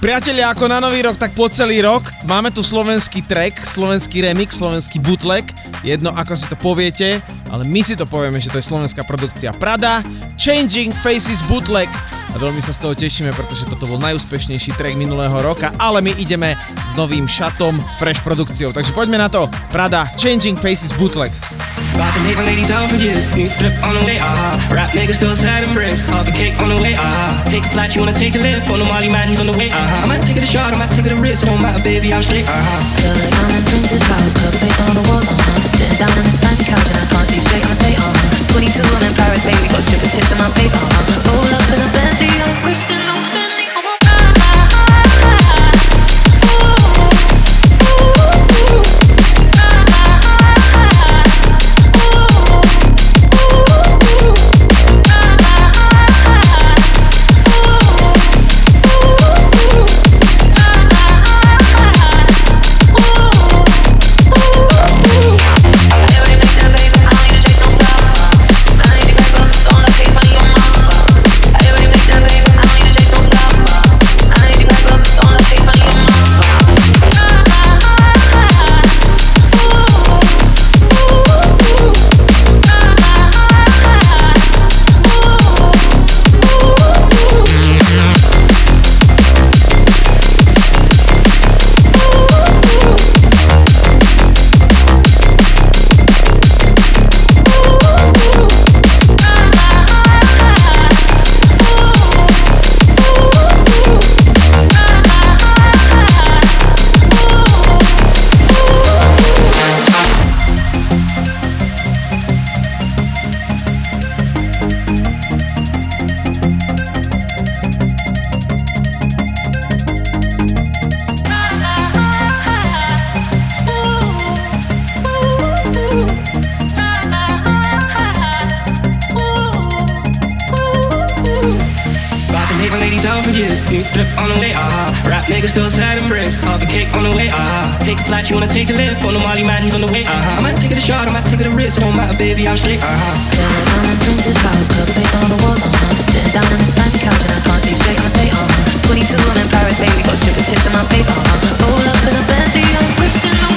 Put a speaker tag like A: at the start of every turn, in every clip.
A: Priatelia, ako na nový rok, tak po celý rok máme tu slovenský track, slovenský remix, slovenský bootleg, jedno ako si to poviete, ale my si to povieme, že to je slovenská produkcia Prada, Changing Faces Bootleg a veľmi sa z toho tešíme, pretože toto bol najúspešnejší track minulého roka, ale my ideme s novým šatom, fresh produkciou. Takže poďme na to. Prada, Changing Faces Bootleg. About to leave ladies out for years. New flip on the way, ah. Uh-huh. Rap niggas still sad and bricks. Half a cake on the way, ah. Uh-huh. Take a flight, you wanna take a lift. On the Molly man, he's on the way, ah. Uh-huh. I might take it a shot, I might take it a risk. It don't matter, baby, I'm straight, ah. Uh-huh. Feel like I'm in Prince's house, fake on the walls, uh-huh. Sitting down on this fancy couch and I can't see straight, I'ma stay, uh-huh. 22, I'm in Paris, baby, got strippers tits in my face, uh-huh. Roll up in a Bentley, I'm Christian,
B: night you wanna take a lift On the Molly man, he's on the way uh-huh. I might take it a shot, I might take it a risk It don't matter, baby,
A: I'm straight
B: uh-huh.
C: Feeling down in princess clothes Club paint on the walls, uh-huh Sitting down on this fancy couch And I can't see straight, I'll stay, uh-huh 22 in Paris, baby Got strippers tips. in my face, uh-huh Roll up in a Bentley, I'm Christian,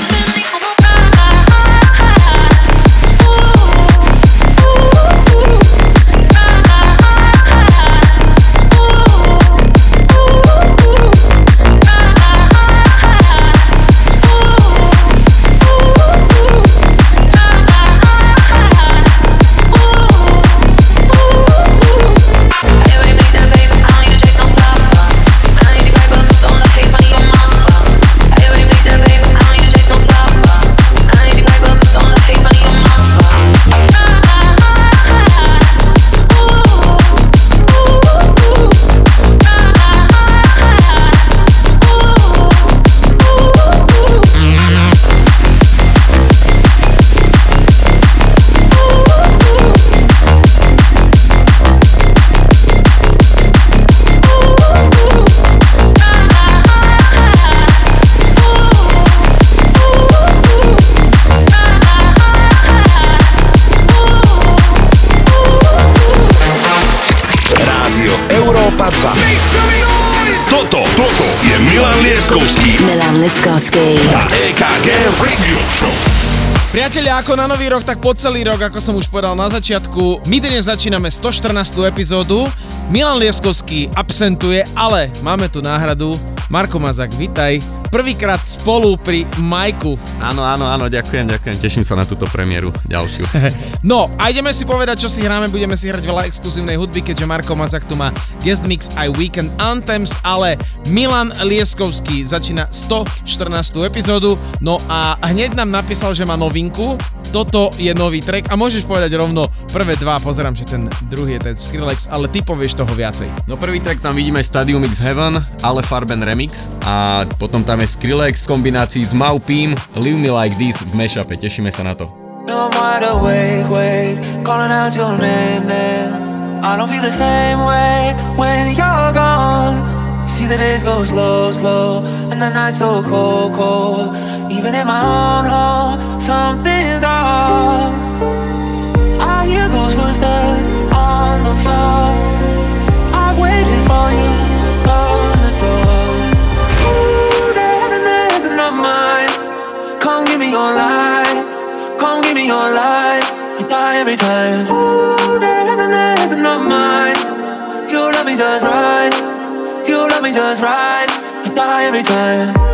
A: ako na nový rok, tak po celý rok, ako som už povedal na začiatku. My dnes začíname 114. epizódu. Milan Lieskovský absentuje, ale máme tu náhradu. Marko Mazak, vitaj prvýkrát spolu pri Majku.
D: Áno, áno, áno, ďakujem, ďakujem, teším sa na túto premiéru ďalšiu.
A: no a ideme si povedať, čo si hráme, budeme si hrať veľa exkluzívnej hudby, keďže Marko Mazak tu má guest mix aj Weekend Anthems, ale Milan Lieskovský začína 114. epizódu, no a hneď nám napísal, že má novinku, toto je nový track a môžeš povedať rovno prvé dva, pozerám, že ten druhý je ten Skrillex, ale ty povieš toho viacej.
D: No prvý track tam vidíme Stadium X Heaven, ale Farben Remix a potom tam je Skrillex v kombinácii s Maupim, Leave Me Like This v mashupe, tešíme sa na to. No, I'm wide awake, wake, calling out your name then I don't feel the same way when you're gone See the days go slow, slow And the nights so cold, cold Even in my own home, something's off. I hear those footsteps on the floor. I've waited for you. Close the door.
E: Ooh, they haven't heaven mine. Come give me your light. Come give me your light. You die every time.
F: Ooh, they haven't mine. You love me just right.
G: You love me just right. You die every time.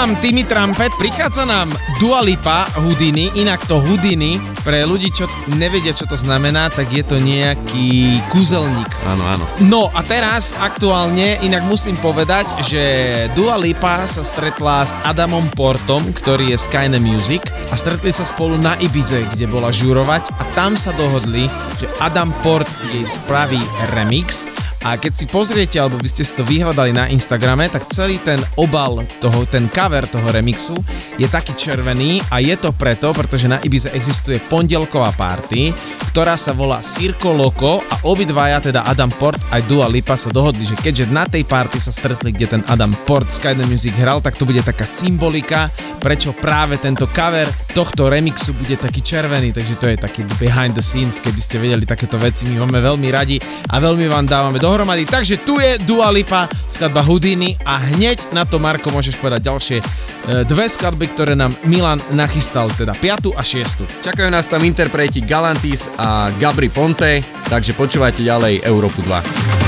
A: Nám Timmy Trumpet, prichádza nám Dua Lipa Houdini, inak to Houdini, pre ľudí, čo nevedia, čo to znamená, tak je to nejaký kúzelník.
H: Áno, áno.
A: No a teraz aktuálne, inak musím povedať, že Dua Lipa sa stretla s Adamom Portom, ktorý je Skyne Music a stretli sa spolu na Ibize, kde bola žurovať a tam sa dohodli, že Adam Port jej spraví remix a keď si pozriete, alebo by ste si to vyhľadali na Instagrame, tak celý ten obal toho, ten cover toho remixu je taký červený a je to preto, pretože na Ibize existuje pondelková party, ktorá sa volá Circo Loco a obidvaja, teda Adam Port aj Dua Lipa sa dohodli, že keďže na tej party sa stretli, kde ten Adam Port Skyden Music hral, tak to bude taká symbolika, prečo práve tento cover tohto remixu bude taký červený, takže to je taký behind the scenes, keby ste vedeli takéto veci, my máme veľmi radi a veľmi vám dávame do dohromady. Takže tu je Dua Lipa, skladba Houdini a hneď na to, Marko, môžeš povedať ďalšie e, dve skladby, ktoré nám Milan nachystal, teda 5 a 6.
H: Čakajú nás tam interpreti Galantis a Gabri Ponte, takže počúvajte ďalej Európu 2.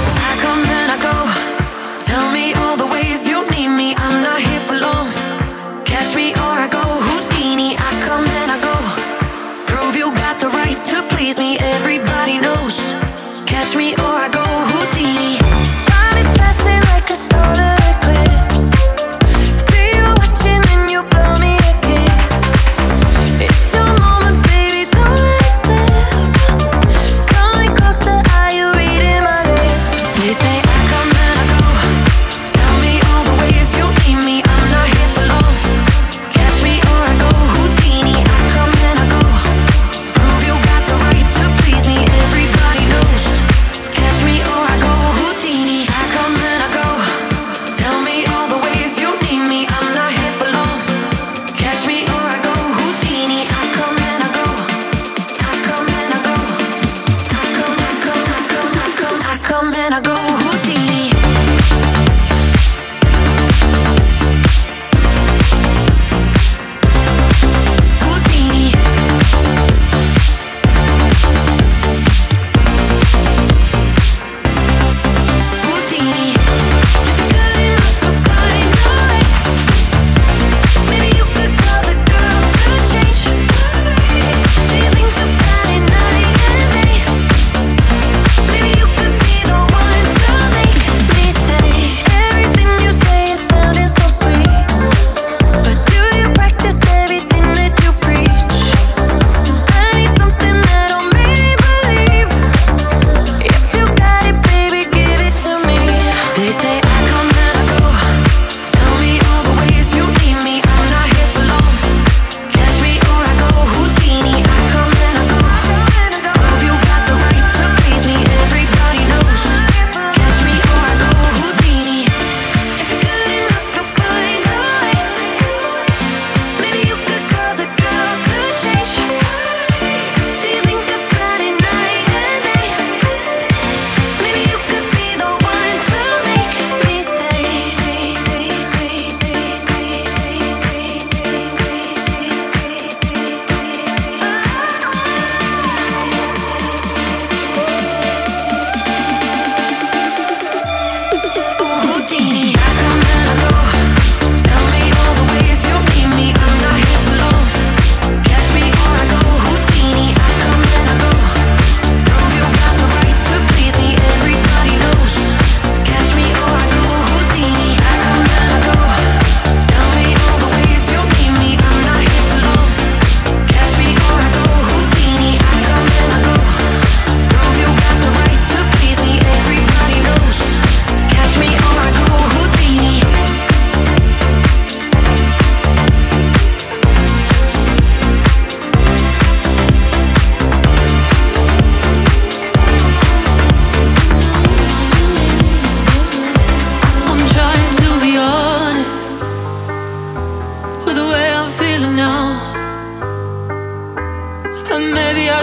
H: Tell me all the ways you need me, I'm not here for long. Catch me or I go Houdini, I come and I go. Prove you got the right to please me, everybody knows. Catch me or I go Houdini. Time is passing like a solar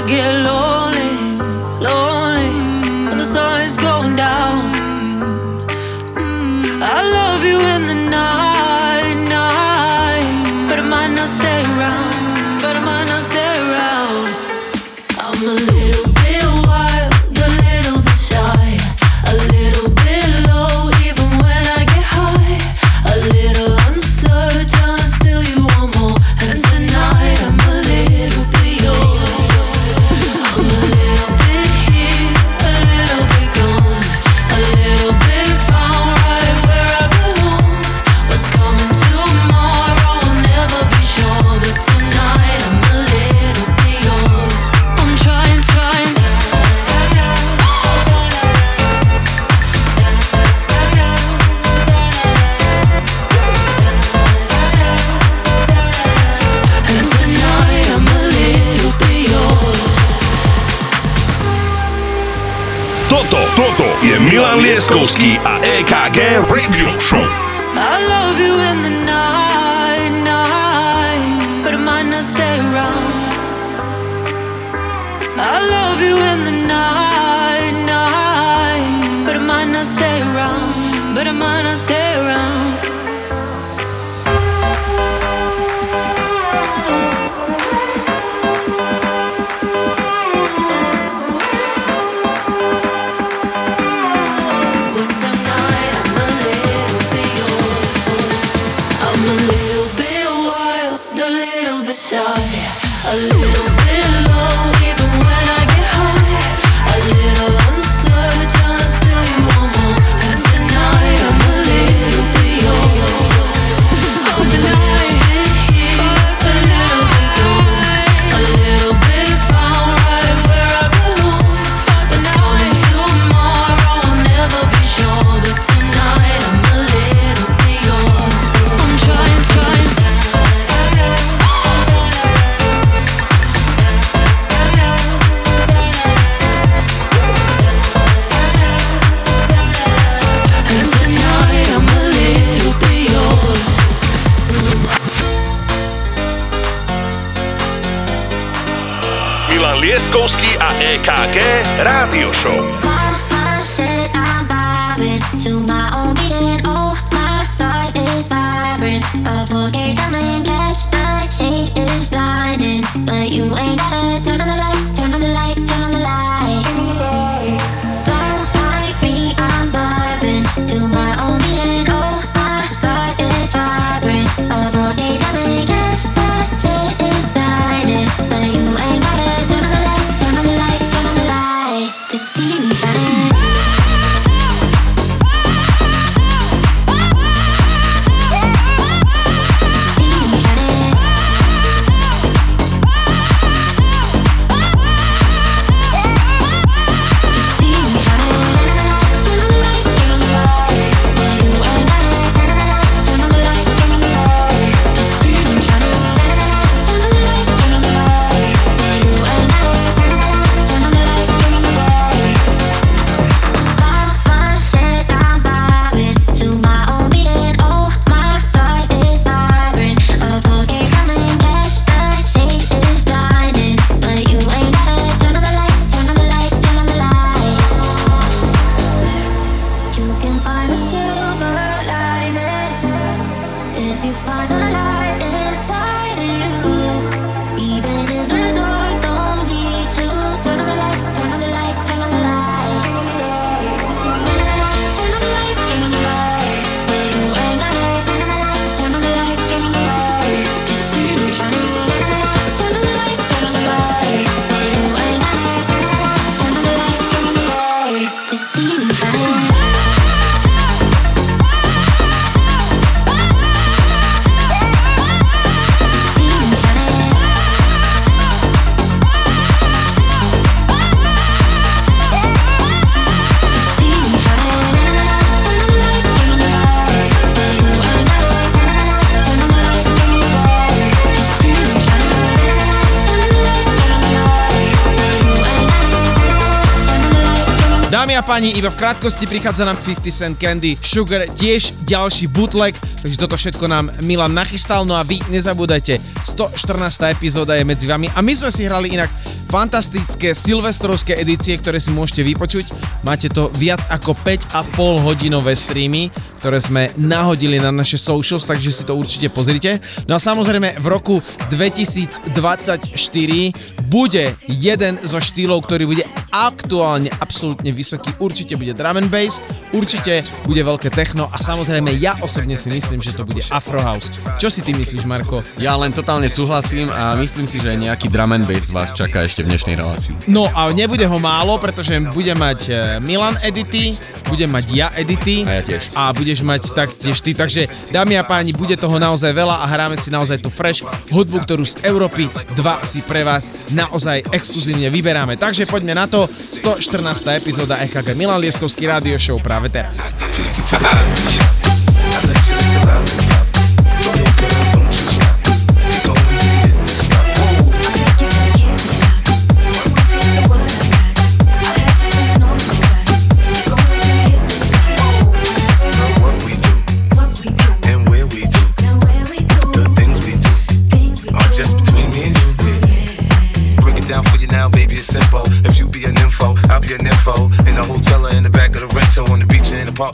E: get lonely,
A: Páni, iba v krátkosti prichádza nám 50 Cent Candy Sugar, tiež ďalší bootleg, takže toto všetko nám Milan nachystal, no a vy nezabúdajte, 114. epizóda je medzi vami a my sme si hrali inak fantastické silvestrovské edície, ktoré si môžete vypočuť. Máte to viac ako 5,5 hodinové streamy, ktoré sme nahodili na naše socials, takže si to určite pozrite. No a samozrejme v roku 2024 bude jeden zo štýlov, ktorý bude aktuálne absolútne vysoký. Určite bude drum and bass, určite bude veľké techno a samozrejme ja osobne si myslím, že to bude Afro House. Čo si ty myslíš, Marko?
D: Ja len totálne súhlasím a myslím si, že nejaký drum and bass vás čaká ešte v dnešnej relácii.
A: No a nebude ho málo, pretože bude mať e, Milan edity, bude mať ja edity.
D: A ja tiež.
A: A budeš mať taktiež ty. Takže dámy a páni, bude toho naozaj veľa a hráme si naozaj tú fresh hudbu, ktorú z Európy 2 si pre vás naozaj exkluzívne vyberáme. Takže poďme na to. 114. epizóda EKG Milan Lieskovský rádio show práve teraz.
I: what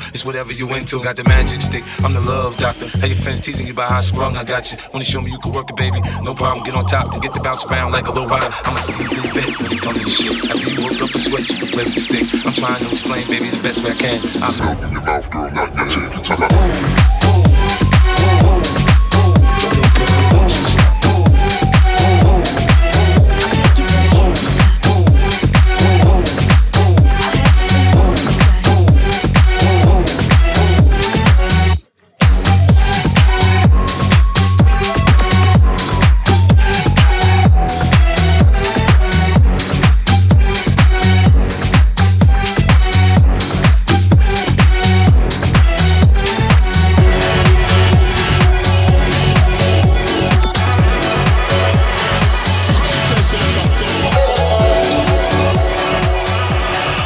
I: it's whatever you into. Got the magic stick. I'm the love doctor. Hey, your friends teasing you about how I sprung. I got you. Wanna show me you can work it, baby? No problem. Get on top and get the bounce around like a low rider. I'm a seasoned vet when it comes to this shit. After you woke up a sweat, you can play with the stick. I'm trying to explain, baby, the best way I can. I'm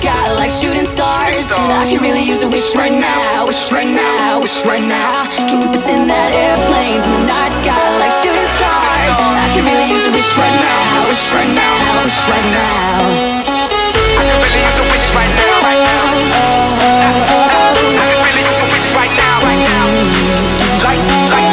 J: Sky like shooting stars? I can really use a wish right now, wish right now, wish right now. Can we pretend that airplanes in the night sky like shooting stars? I can really use a wish right now, wish right now, wish right now.
I: I can really use a wish right now, right now. I can really use a wish right now, right now. Like, like,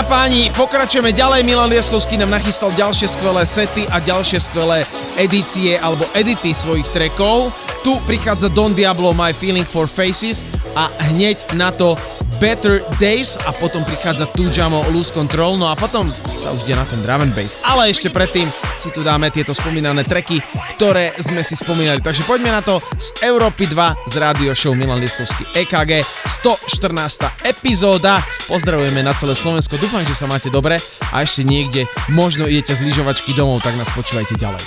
I: a
A: páni, pokračujeme ďalej. Milan Lieskovský nám nachystal ďalšie skvelé sety a ďalšie skvelé edície alebo edity svojich trackov. Tu prichádza Don Diablo My Feeling for Faces a hneď na to Better Days a potom prichádza Tujamo Lose Control, no a potom sa už ide na ten drum and bass. Ale ešte predtým si tu dáme tieto spomínané treky, ktoré sme si spomínali. Takže poďme na to z Európy 2 z rádio show Milan Lieskovský EKG 114. epizóda. Pozdravujeme na celé Slovensko, dúfam, že sa máte dobre a ešte niekde možno idete z lyžovačky domov, tak nás počúvajte ďalej.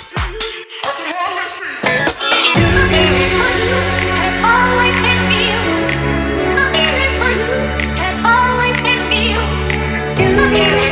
K: Always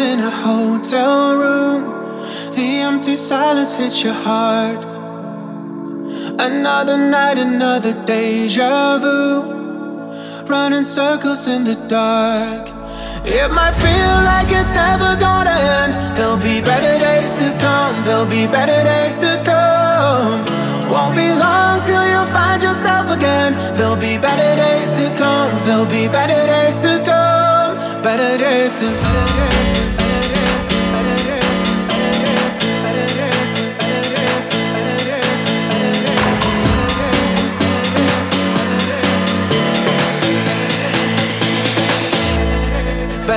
K: in a
L: hotel room. The empty silence hits your heart. Another night, another deja vu. Running circles in the dark. It might feel like it's never gonna end. There'll be better days to come, there'll be better days to come. Won't be long till you find yourself again. There'll be better days to come, there'll be better days to come, better days to come.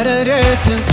L: Saturday still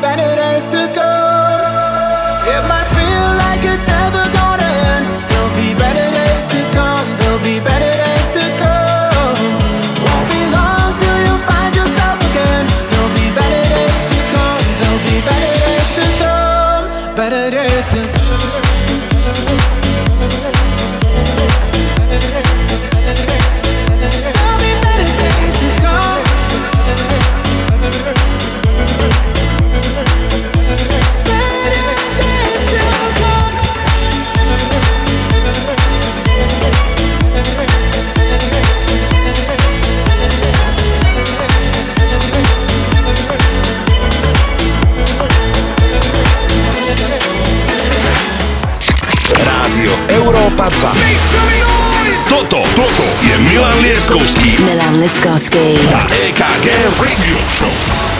L: better
M: Milan Liskowski. EKG Radio Show.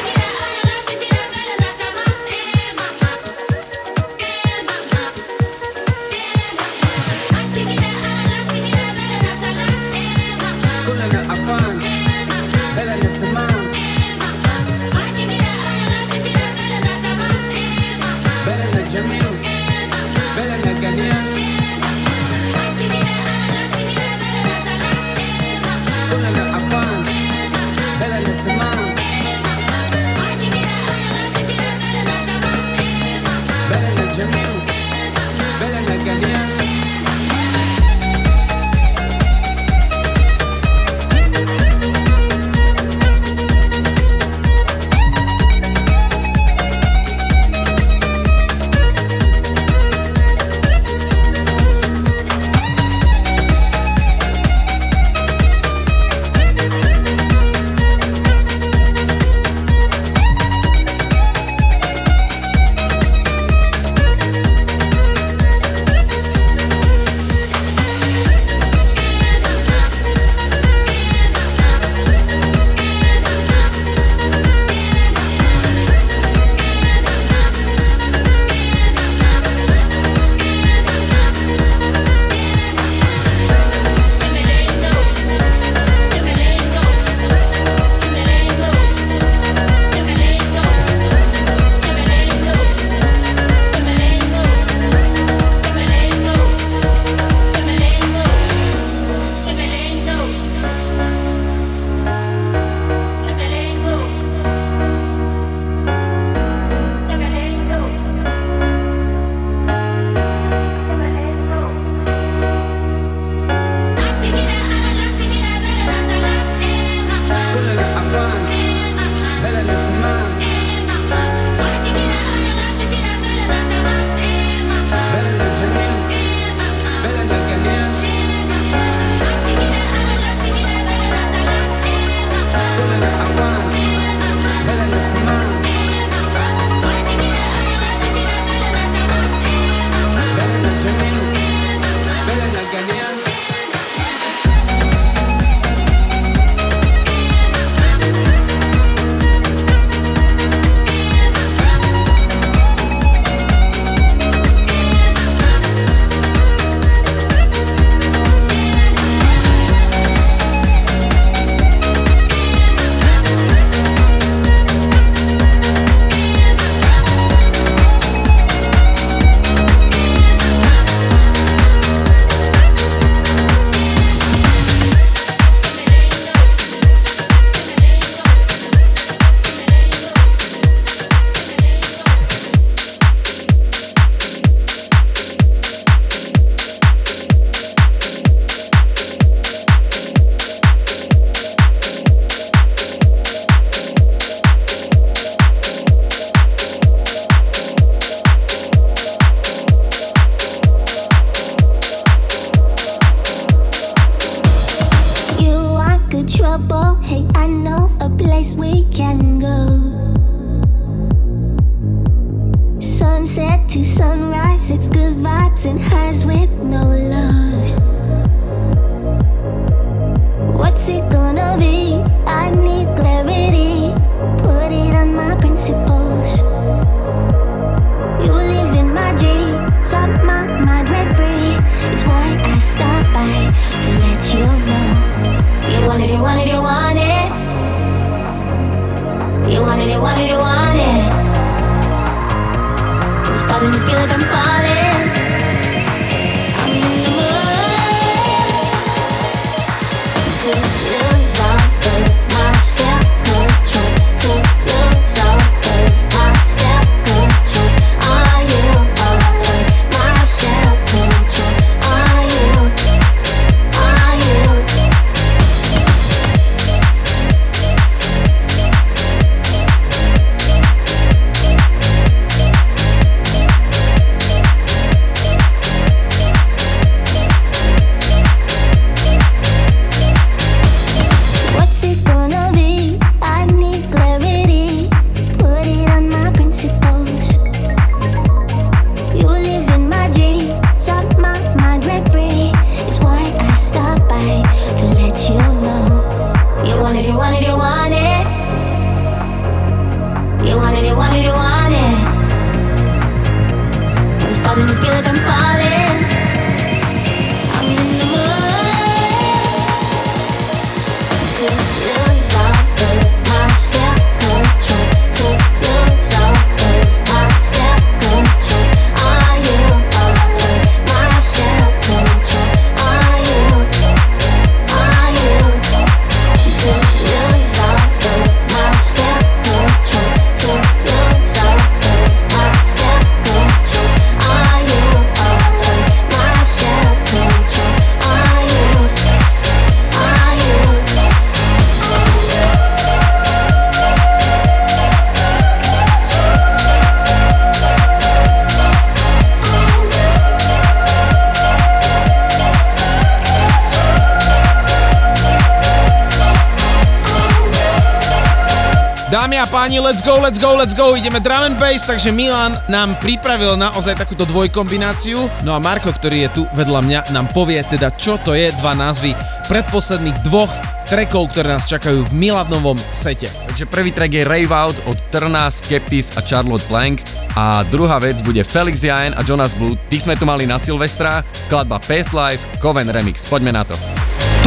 A: páni, let's go, let's go, let's go, ideme drum and bass, takže Milan nám pripravil naozaj takúto dvojkombináciu. No a Marko, ktorý je tu vedľa mňa, nám povie teda, čo to je dva názvy predposledných dvoch trekov, ktoré nás čakajú v milanovom sete.
D: Takže prvý track je Rave Out od Trna, Skeptis a Charlotte Plank a druhá vec bude Felix Jaen a Jonas Blue. Tých sme tu mali na Silvestra, skladba Past Life, Coven Remix. Poďme na
E: to.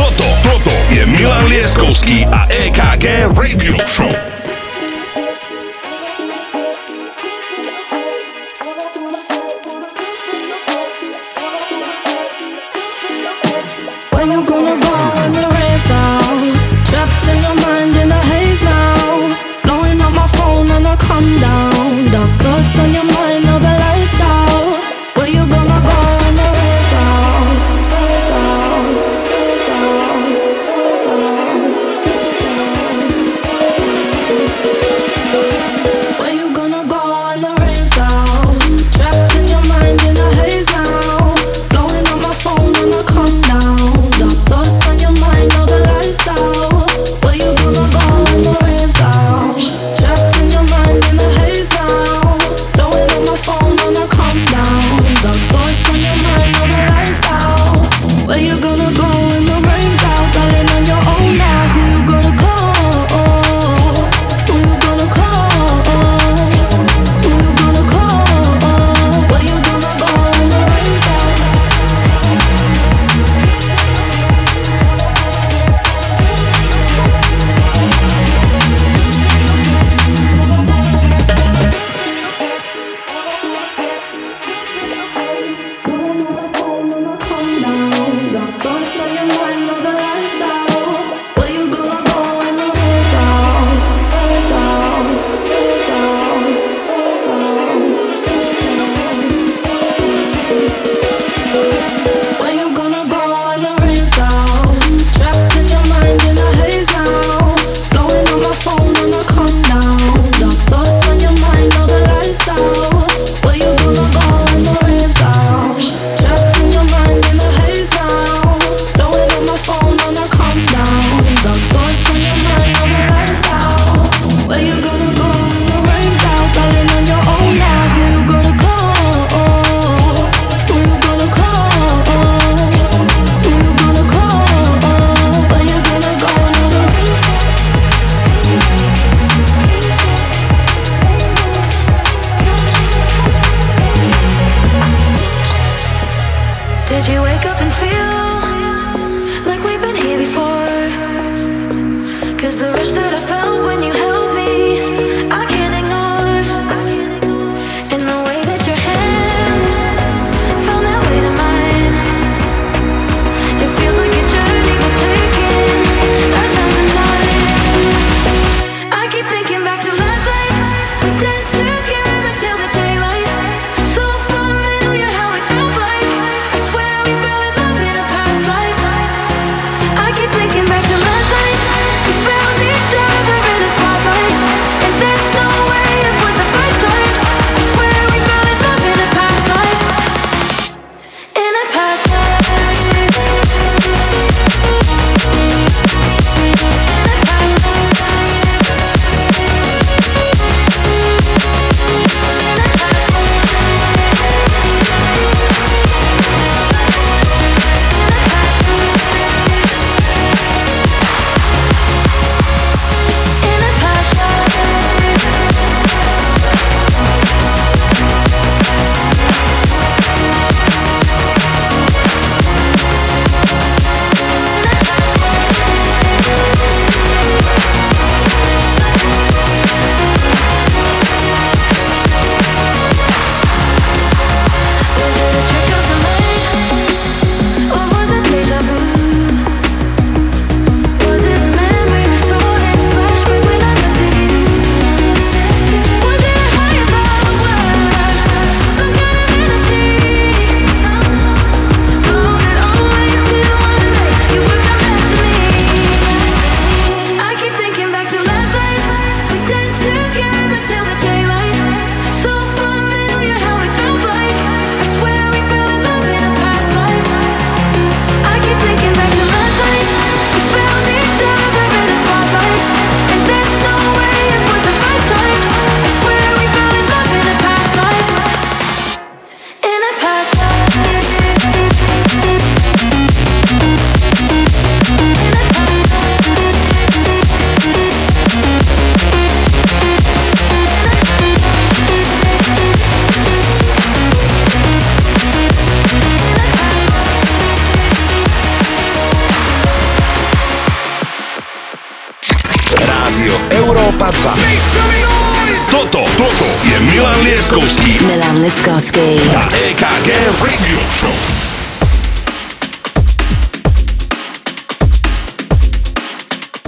F: Toto, toto je Milan Lieskovský a EKG Radio Show.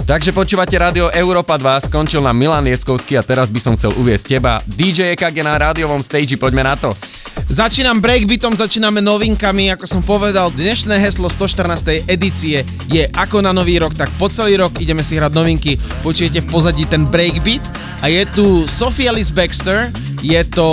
D: Takže počúvate rádio Európa 2, skončil nám Milan Lieskovský a teraz by som chcel uviesť teba. DJ EKG na rádiovom stage, poďme na to.
A: Začínam breakbeatom, začíname novinkami, ako som povedal, dnešné heslo 114. edície je ako na nový rok, tak po celý rok ideme si hrať novinky, počujete v pozadí ten breakbeat a je tu Sophie Alice Baxter, je to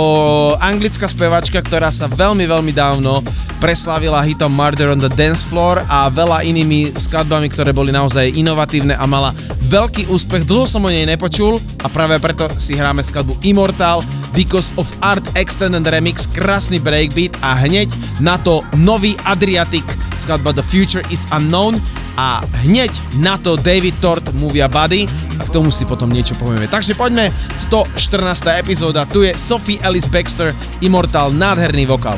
A: anglická spevačka, ktorá sa veľmi, veľmi dávno preslávila hitom Murder on the Dance Floor a veľa inými skladbami, ktoré boli naozaj inovatívne a mala veľký úspech. Dlho som o nej nepočul a práve preto si hráme skladbu Immortal Because of Art Extended Remix, krásny breakbeat a hneď na to nový Adriatic, skladba The Future is Unknown a hneď na to David Tort Movia Buddy a k tomu si potom niečo povieme. Takže poďme, 114. epizóda, tu je Sophie Alice Baxter, Immortal, nádherný vokál.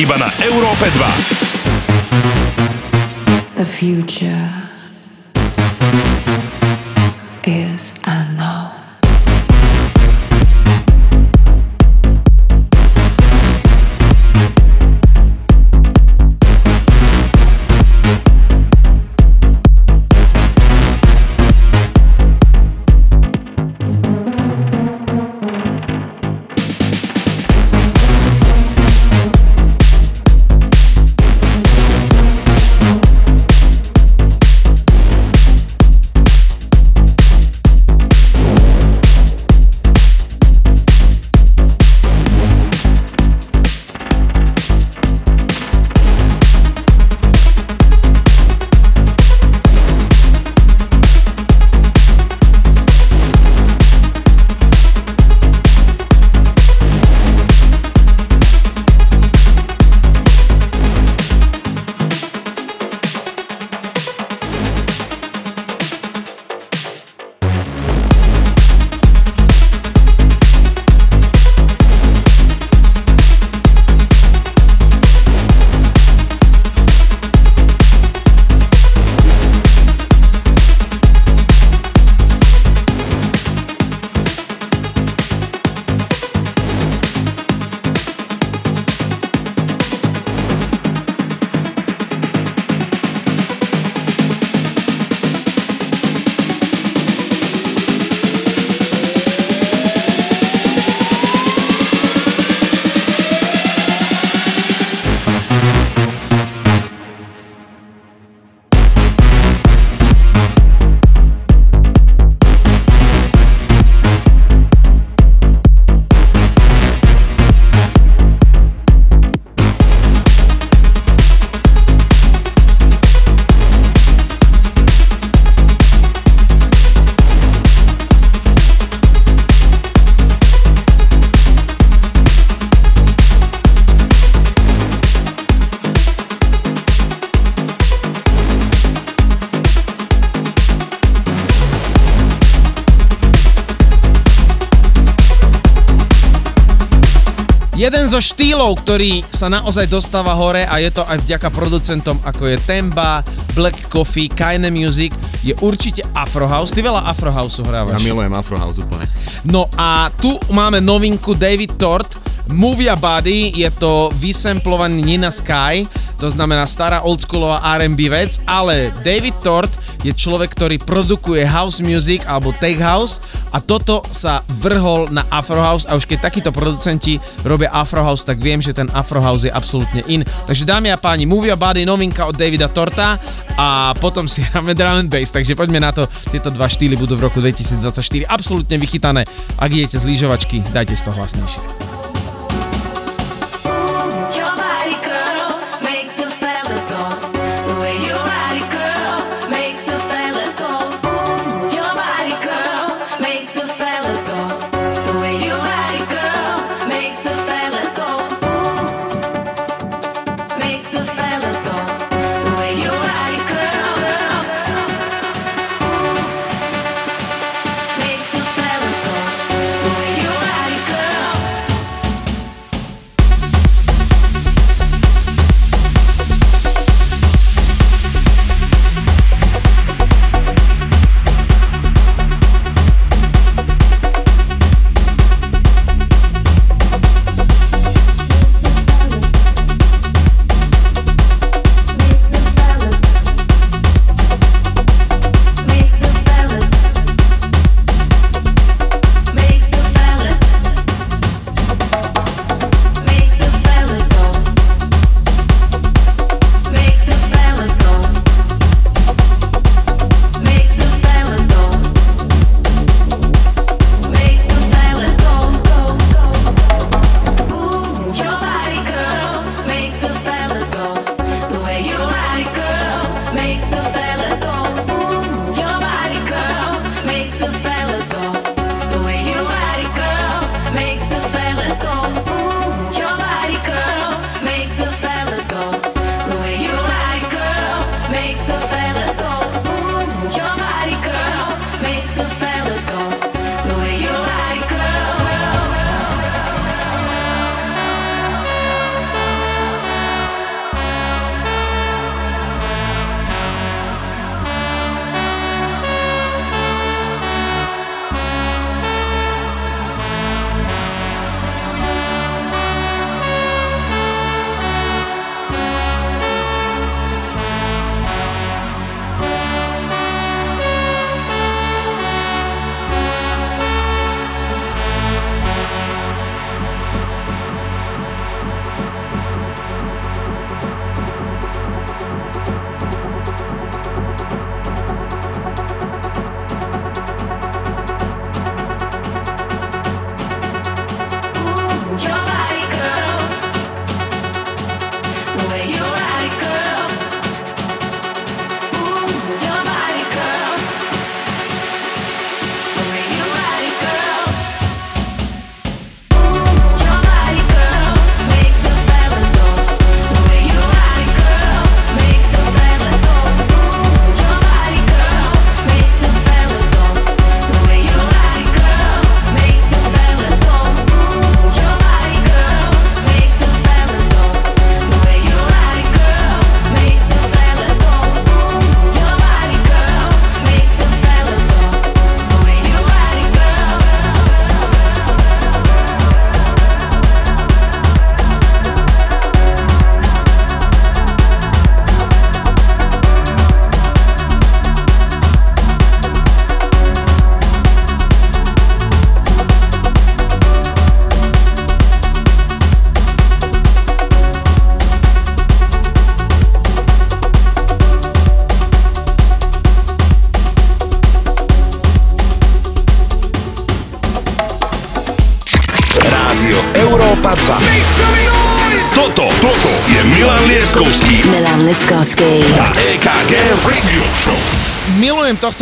F: Iba
A: zo štýlov, ktorý sa naozaj dostáva hore a je to aj vďaka producentom ako je Temba, Black Coffee, Kaine Music, je určite Afrohouse. Ty veľa Afrohouseu hrávaš.
D: Ja milujem Afrohouse úplne.
A: No a tu máme novinku David Tort, Movia Body, je to vysemplovaný Nina Sky, to znamená stará oldschoolová R&B vec, ale David Tort je človek, ktorý produkuje house music alebo tech house a toto sa vrhol na Afrohouse a už keď takíto producenti robia Afrohouse, tak viem, že ten Afrohouse je absolútne in. Takže dámy a páni, Movia Body, novinka od Davida Torta a potom si hráme drum and bass, takže poďme na to. Tieto dva štýly budú v roku 2024 absolútne vychytané. Ak idete z lyžovačky, dajte si to hlasnejšie.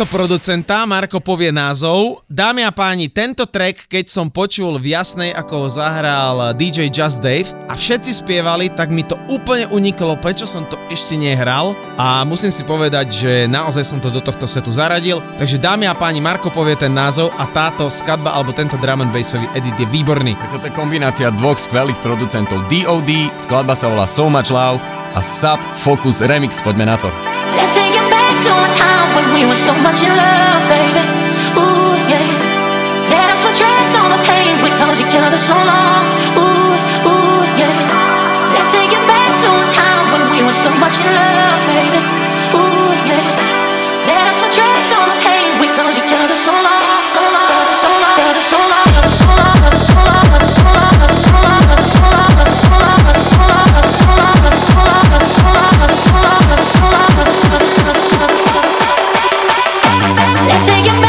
A: Producenta, Marko povie názov. Dámy a páni, tento track, keď som počul v Jasnej, ako ho zahral DJ Just Dave a všetci spievali, tak mi to úplne uniklo, prečo som to ešte nehral a musím si povedať, že naozaj som to do tohto setu zaradil. Takže dámy a páni, Marko povie ten názov a táto skladba alebo tento drum and bassový edit je výborný.
D: Tak toto kombinácia dvoch skvelých producentov DOD, skladba sa volá So Much Love a Sub Focus Remix, poďme na to.
E: We were so much in love, baby. Ooh, yeah. Let us retract all the pain we caused each other so long. Ooh, ooh, yeah. Let's take it back to a time when we were so much in love, baby. Let's take it back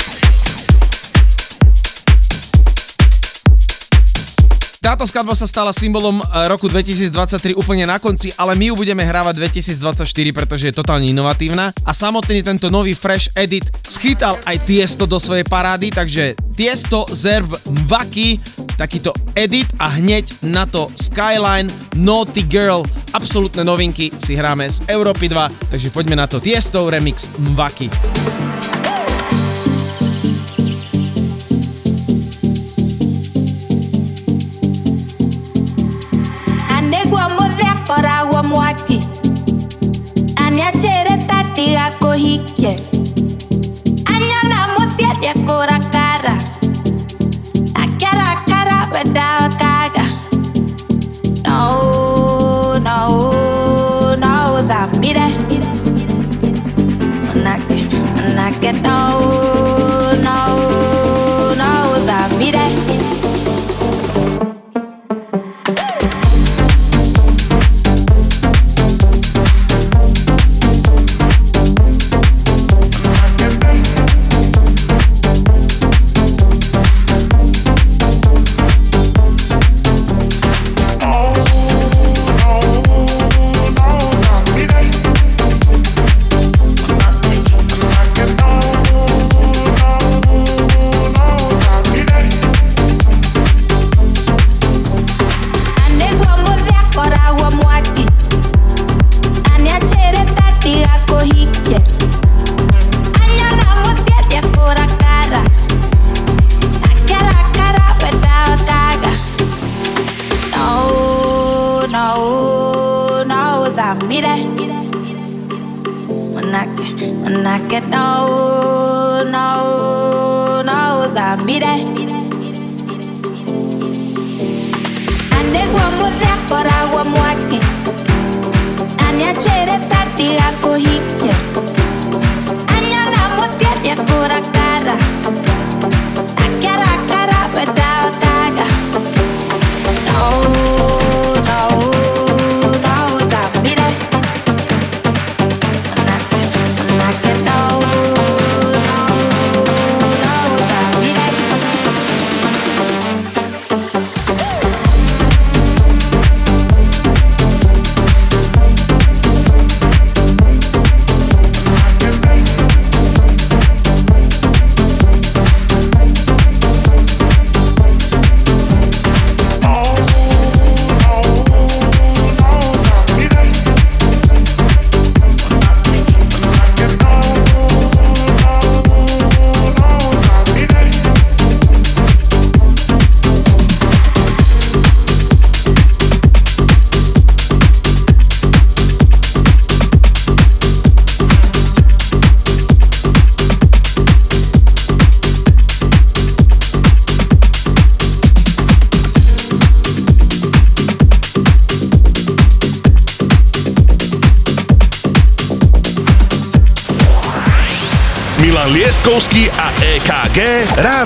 A: Táto skladba sa stala symbolom e, roku 2023 úplne na konci, ale my ju budeme hrávať 2024, pretože je totálne inovatívna. A samotný tento nový Fresh Edit schytal aj Tiesto do svojej parády, takže Tiesto, Zerb, Mvaki, takýto edit a hneď na to Skyline, Naughty Girl, absolútne novinky si hráme z Európy 2, takže poďme na to Tiesto remix Mvaki.
E: yeah.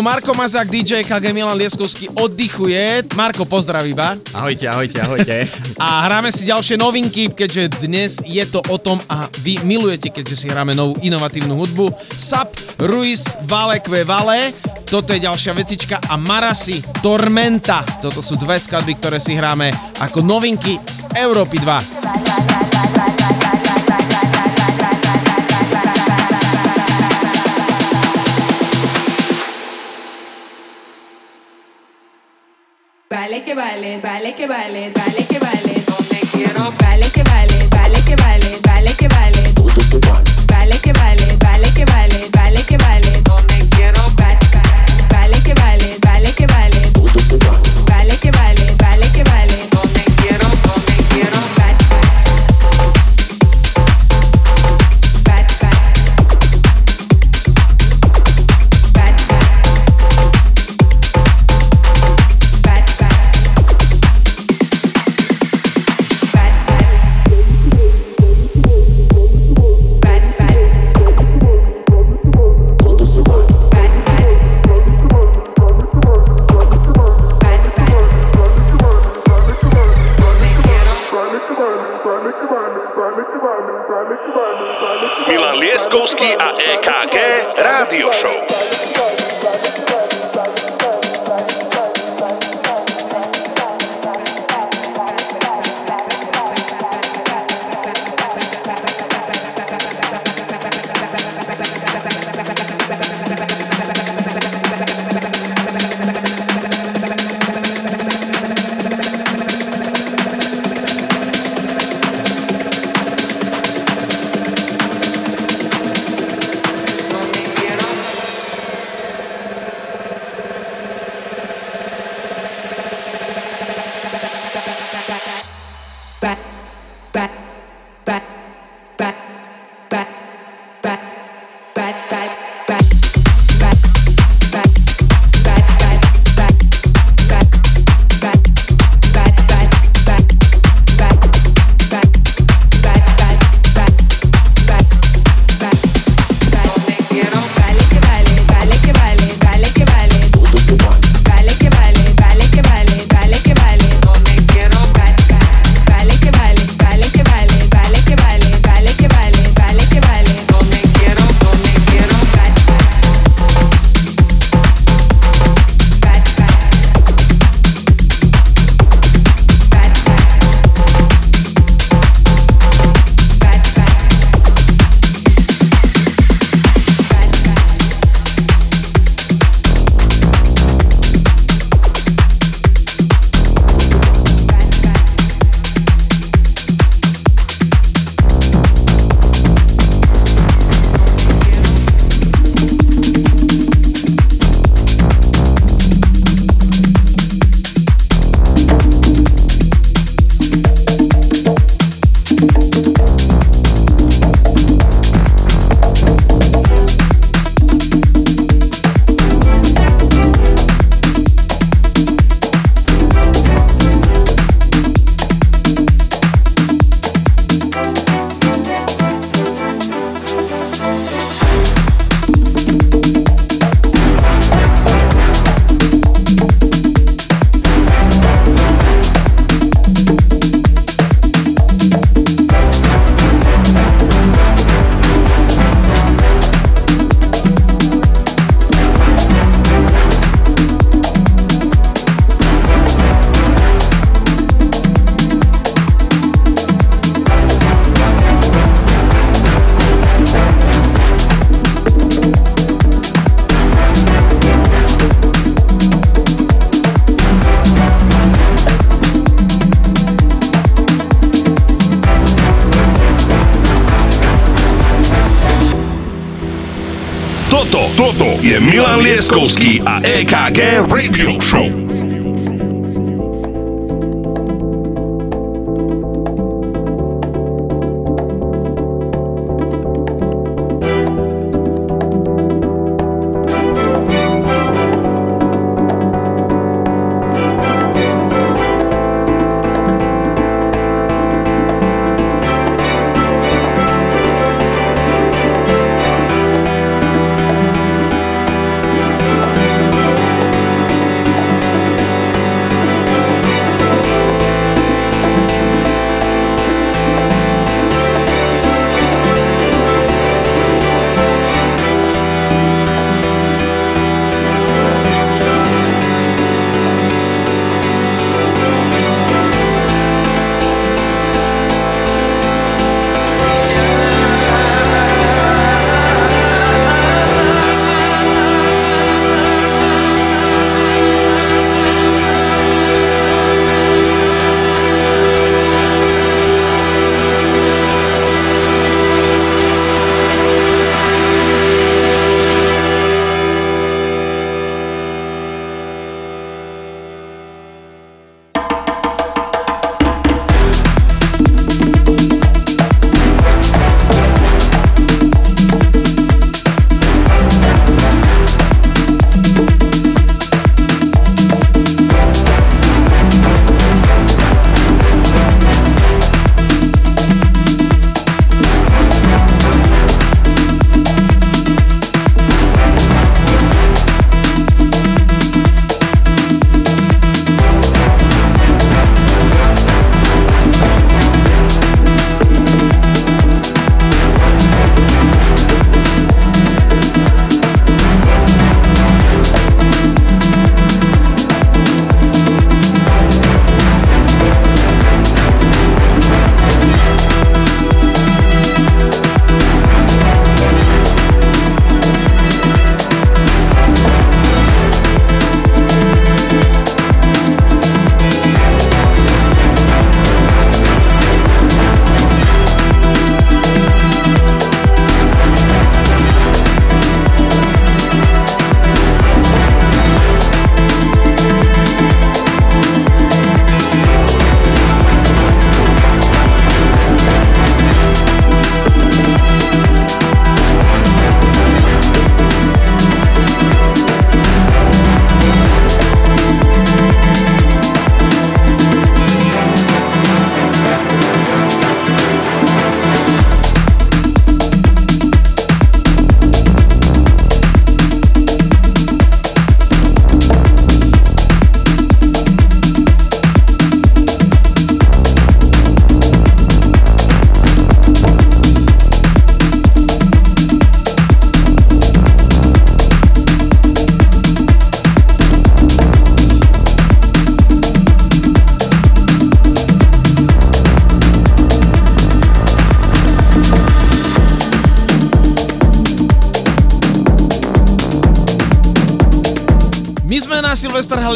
A: 2 pozdravujú Marko Mazák, DJ KG Milan Lieskovský oddychuje. Marko, pozdraví ba.
D: Ahojte, ahojte, ahojte.
A: A hráme si ďalšie novinky, keďže dnes je to o tom a vy milujete, keďže si hráme novú inovatívnu hudbu. Sap, Ruiz, Vale, Kve Vale. Toto je ďalšia vecička a Marasi, Tormenta. Toto sú dve skladby, ktoré si hráme ako novinky z Európy 2.
G: Vale que vale, vale que vale, vale que vale. Donde quiero. Vale que vale, vale que vale, vale que vale. Vale,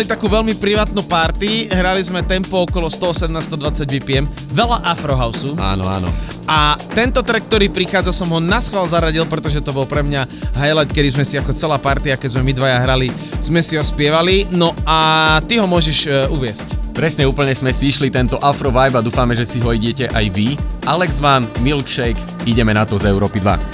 A: mali takú veľmi privátnu party, hrali sme tempo okolo 118-120 BPM, veľa Afrohausu.
D: Áno, áno.
A: A tento track, ktorý prichádza, som ho na schvál zaradil, pretože to bol pre mňa highlight, kedy sme si ako celá partia, keď sme my dvaja hrali, sme si ho spievali. No a ty ho môžeš uh, uviesť.
D: Presne úplne sme si išli tento Afro vibe a dúfame, že si ho idete aj vy. Alex Van, Milkshake, ideme na to z Európy 2.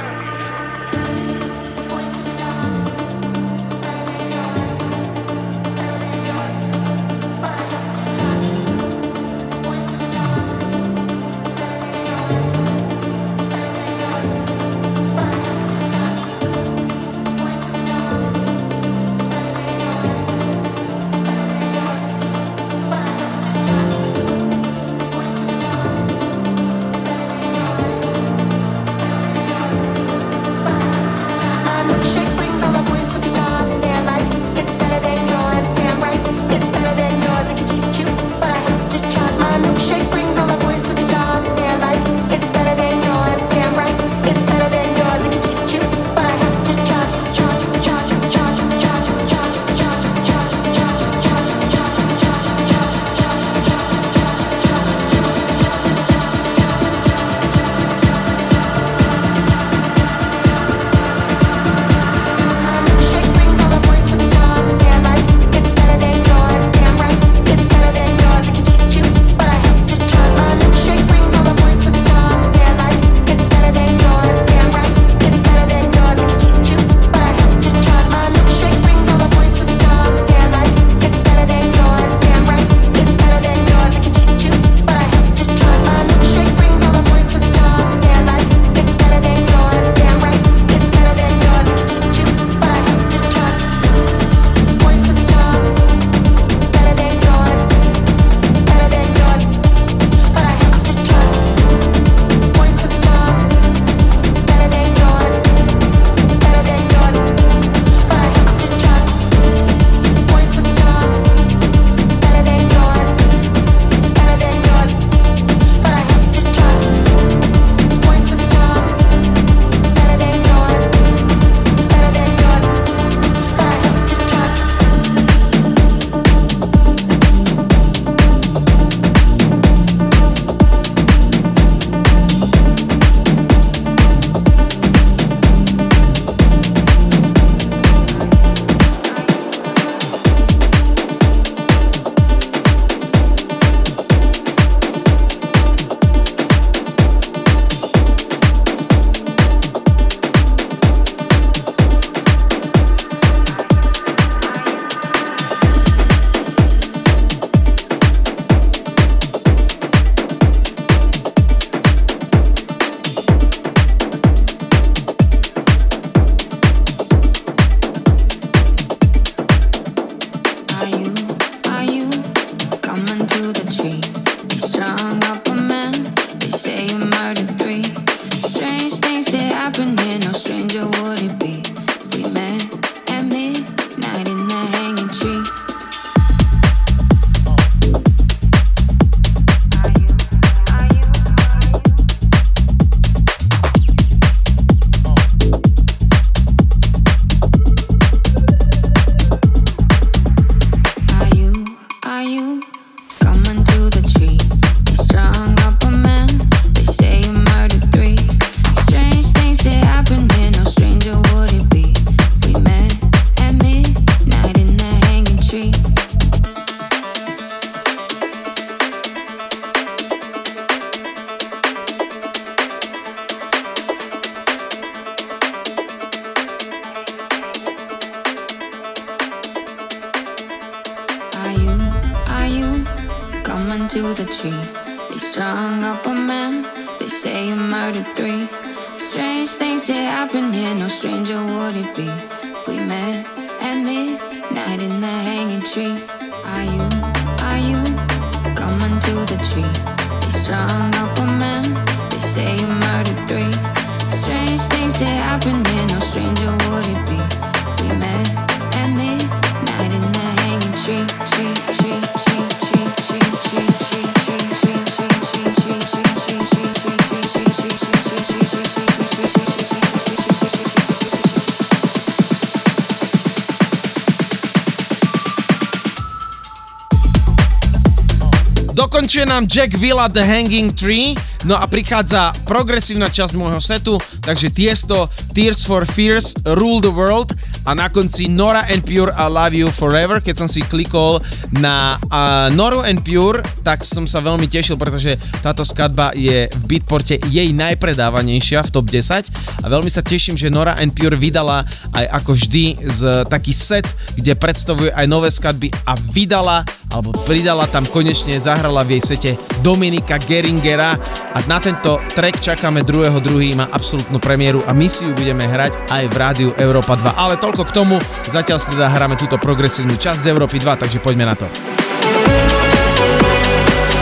A: Nám Jack Villa The Hanging Tree, no a prichádza progresívna časť môjho setu, takže Tiesto, Tears for Fears, Rule the World a na konci Nora and Pure I Love You Forever. Keď som si klikol na uh, Noru and Pure, tak som sa veľmi tešil, pretože táto skladba je v Beatporte jej najpredávanejšia v top 10 a veľmi sa teším, že Nora and Pure vydala aj ako vždy z taký set, kde predstavuje aj nové skladby a vydala alebo pridala tam konečne, zahrala v jej sete Dominika Geringera a na tento track čakáme 2.2. má absolútnu premiéru a my si ju budeme hrať aj v rádiu Európa 2. Ale toľko k tomu, zatiaľ si teda hráme túto progresívnu časť z Európy 2, takže poďme na to.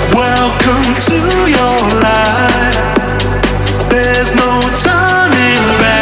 N: Welcome to your life. There's no turning back.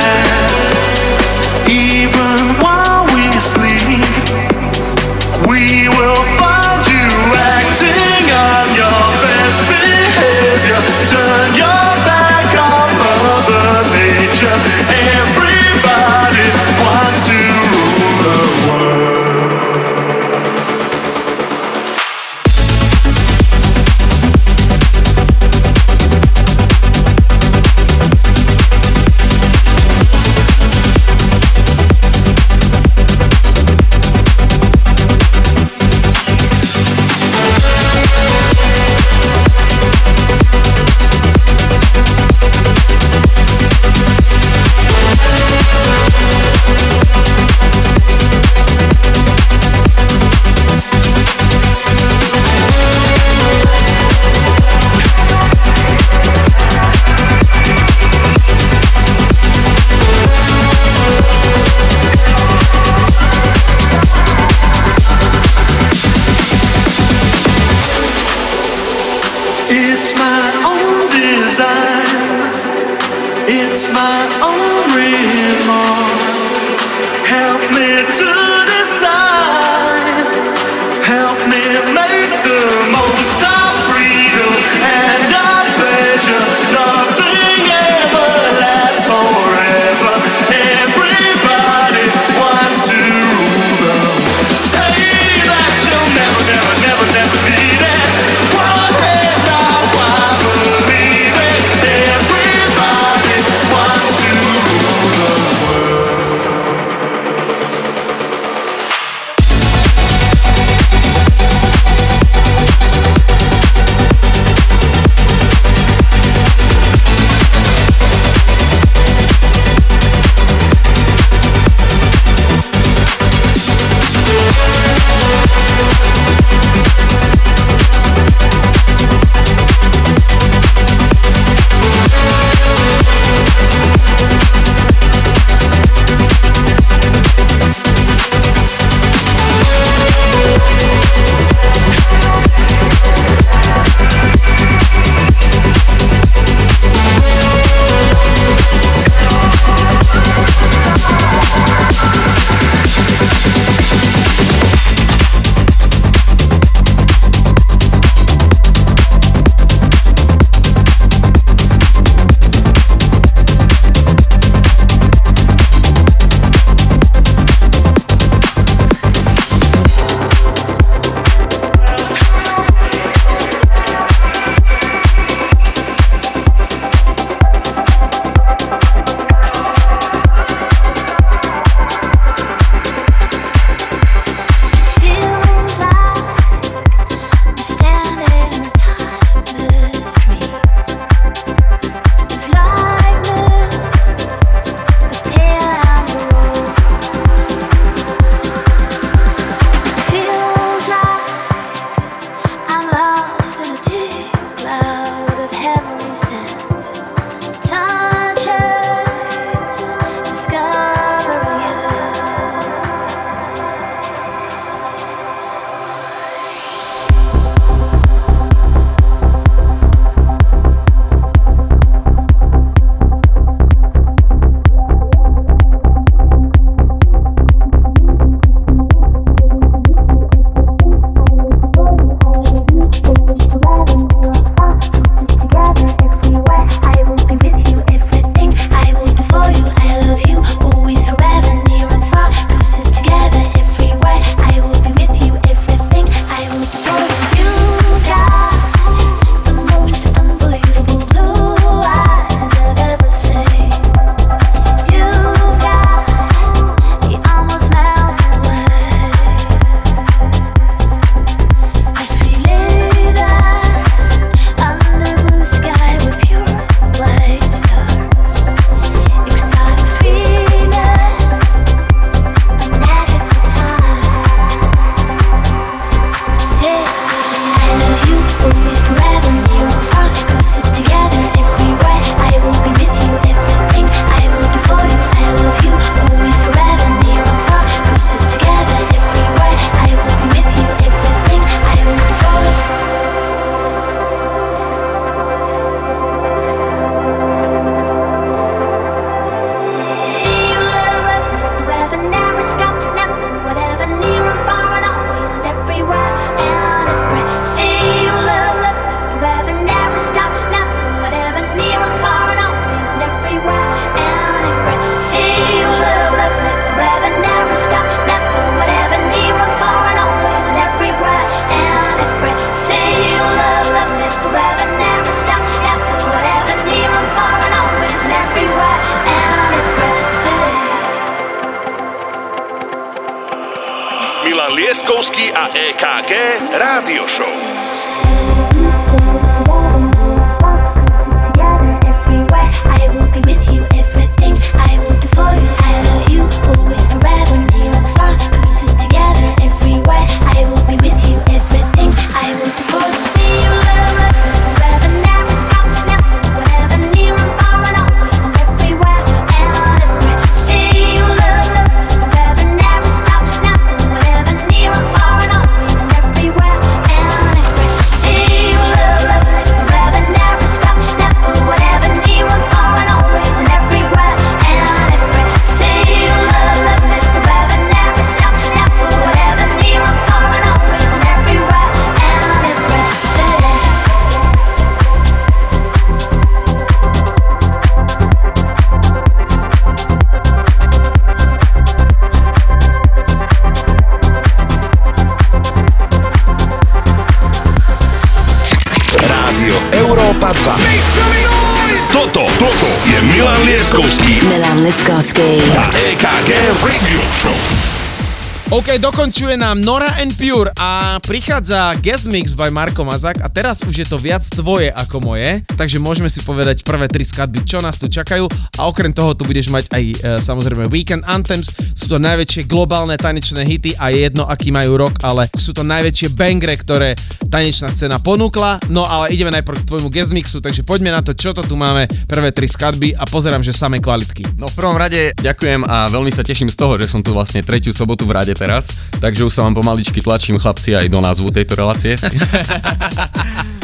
A: OK, dokončuje nám Nora and Pure a prichádza guest mix by Marko Mazak a teraz už je to viac tvoje ako moje, takže môžeme si povedať prvé tri skladby, čo nás tu čakajú a okrem toho tu budeš mať aj e, samozrejme Weekend Anthems, sú to najväčšie globálne tanečné hity a je jedno aký majú rok, ale sú to najväčšie bangre, ktoré tanečná scéna ponúkla, no ale ideme najprv k tvojmu guest mixu, takže poďme na to, čo to tu máme, prvé tri skladby a pozerám, že samé kvalitky.
D: No v prvom rade ďakujem a veľmi sa teším z toho, že som tu vlastne tretiu sobotu v rade teraz, takže už sa vám pomaličky tlačím chlapci aj do názvu tejto relácie.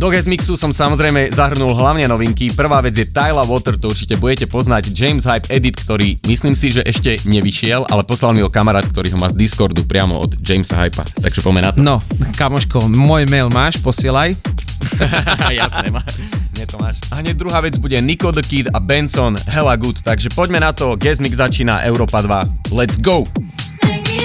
D: Do guest mixu som samozrejme zahrnul hlavne novinky. Prvá vec je Tyler Water, to určite budete poznať. James Hype Edit, ktorý myslím si, že ešte nevyšiel, ale poslal mi ho kamarát, ktorý ho má z Discordu priamo od Jamesa Hypa. Takže poďme na to.
A: No, kamoško, môj mail máš, posielaj.
D: Jasné, má. Nie to máš. A hneď druhá vec bude Nico the Kid a Benson Hella Good, takže poďme na to. Guest mix začína Európa 2. Let's go!
E: Make me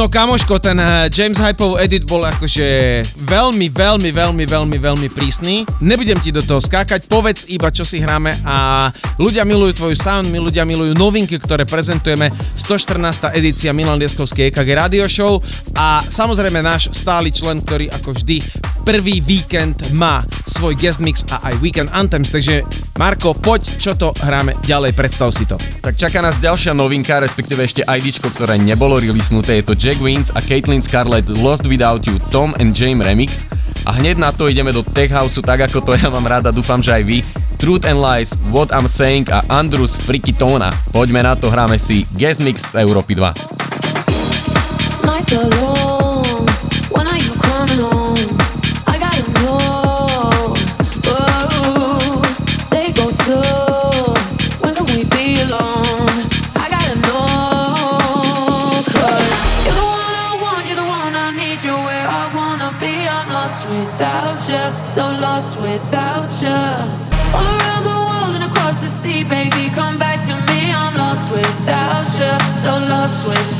A: No kamoško, ten eh, James Hypov edit bol akože veľmi, veľmi, veľmi, veľmi, veľmi prísny. Nebudem ti do toho skákať, povedz iba, čo si hráme a ľudia milujú tvoju sound, my ľudia milujú novinky, ktoré prezentujeme. 114. edícia Milan Lieskovskej EKG Radio Show a samozrejme náš stály člen, ktorý ako vždy prvý víkend má svoj guest mix a aj weekend anthems, takže Marko, poď, čo to hráme ďalej, predstav si to.
D: Tak čaká nás ďalšia novinka, respektíve ešte IDčko, ktoré nebolo releasnuté, je to Jack Wins a Caitlyn Scarlett Lost Without You Tom and James Remix. A hneď na to ideme do Tech Houseu, tak ako to ja mám rada, dúfam, že aj vy. Truth and Lies, What I'm Saying a Andrus Freaky Tona. Poďme na to, hráme si Guest Mix z Európy 2.
E: Nights are so lost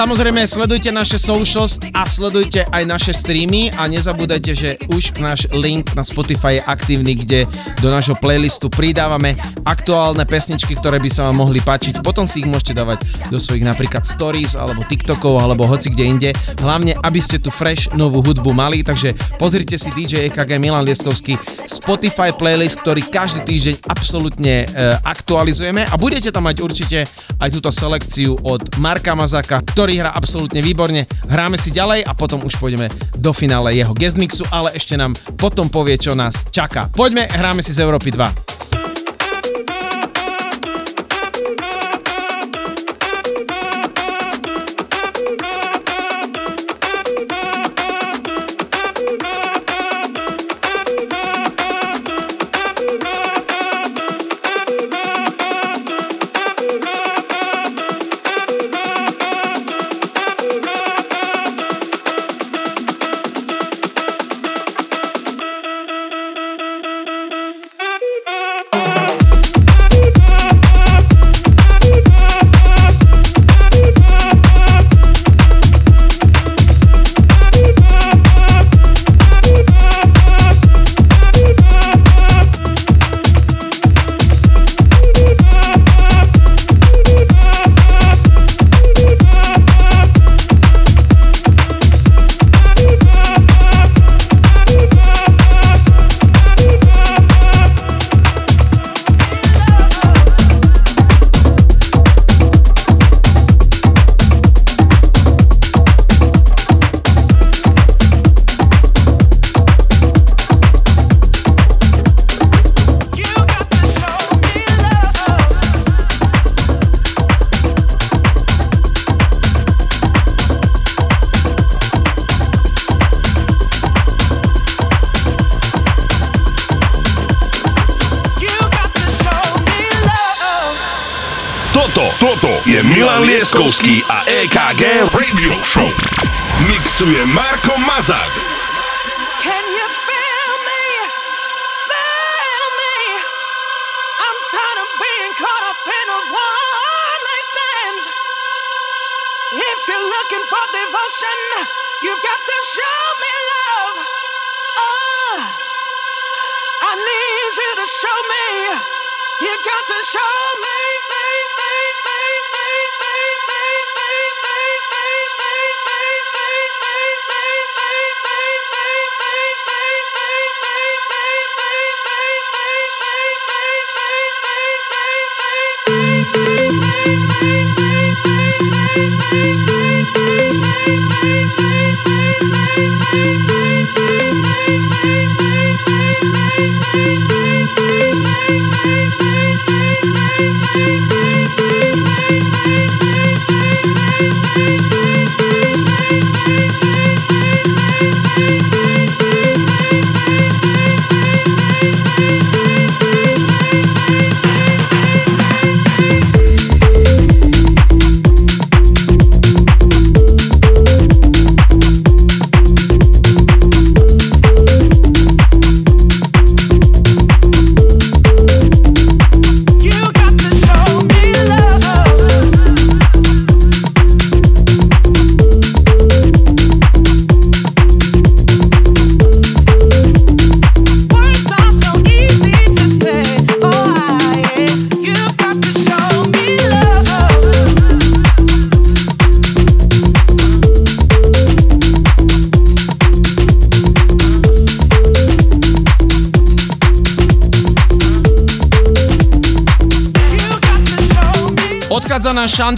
A: samozrejme sledujte naše socials a sledujte aj naše streamy a nezabúdajte, že už náš link na Spotify je aktívny, kde do nášho playlistu pridávame aktuálne pesničky, ktoré by sa vám mohli páčiť. Potom si ich môžete dávať do svojich napríklad stories alebo TikTokov alebo hoci kde inde. Hlavne, aby ste tu fresh novú hudbu mali, takže pozrite si DJ EKG Milan Lieskovský Spotify playlist, ktorý každý týždeň absolútne e, aktualizujeme a budete tam mať určite aj túto selekciu od Marka Mazaka, ktorý hrá absolútne výborne. Hráme si ďalej a potom už pôjdeme do finále jeho guest mixu, ale ešte nám potom povie, čo nás čaká. Poďme, hráme si z Európy 2.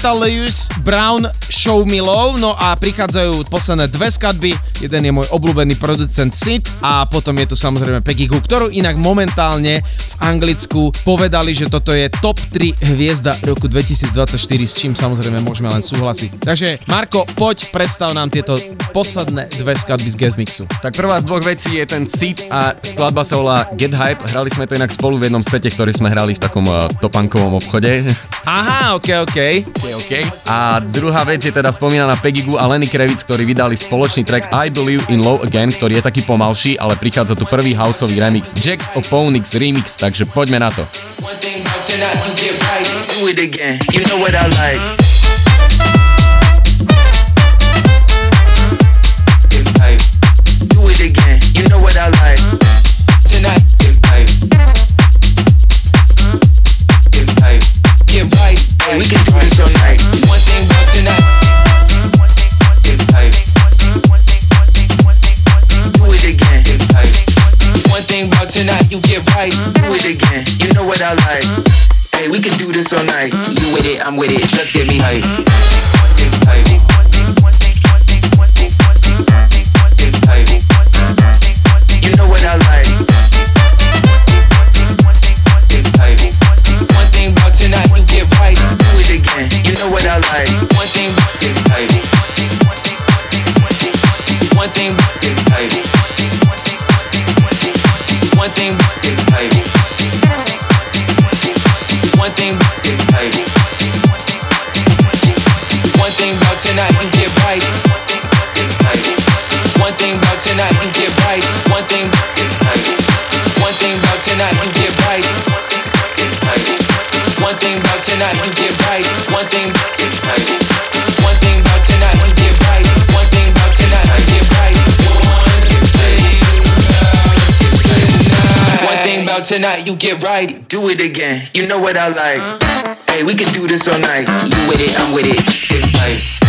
A: Chantal Lewis, Brown, Show Me Love, no a prichádzajú posledné dve skladby, jeden je môj obľúbený producent Sid a potom je tu samozrejme Peggy Goo, ktorú inak momentálne Anglicku povedali, že toto je top 3 hviezda roku 2024, s čím samozrejme môžeme len súhlasiť. Takže Marko, poď, predstav nám tieto posledné dve skladby z Guest Mixu.
D: Tak prvá z dvoch vecí je ten Seed a skladba sa volá Get Hype. Hrali sme to inak spolu v jednom sete, ktorý sme hrali v takom uh, topankovom obchode.
A: Aha, ok, ok.
D: okay, okay. A druhá vec je teda spomínaná Peggy Goo a Lenny Kravitz, ktorí vydali spoločný track I Believe in Low Again, ktorý je taký pomalší, ale prichádza tu prvý houseový remix Jax Oponix remix, takže poďme na to.
M: It again. You know what I like. All night. You with it, I'm with it. Just get me hype. Tonight, you get right. Do it again. You know what I like. Hey, we can do this all night. You with it, I'm with it. Get hype.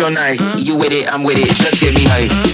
M: All night. You with it, I'm with it. Just get me hype.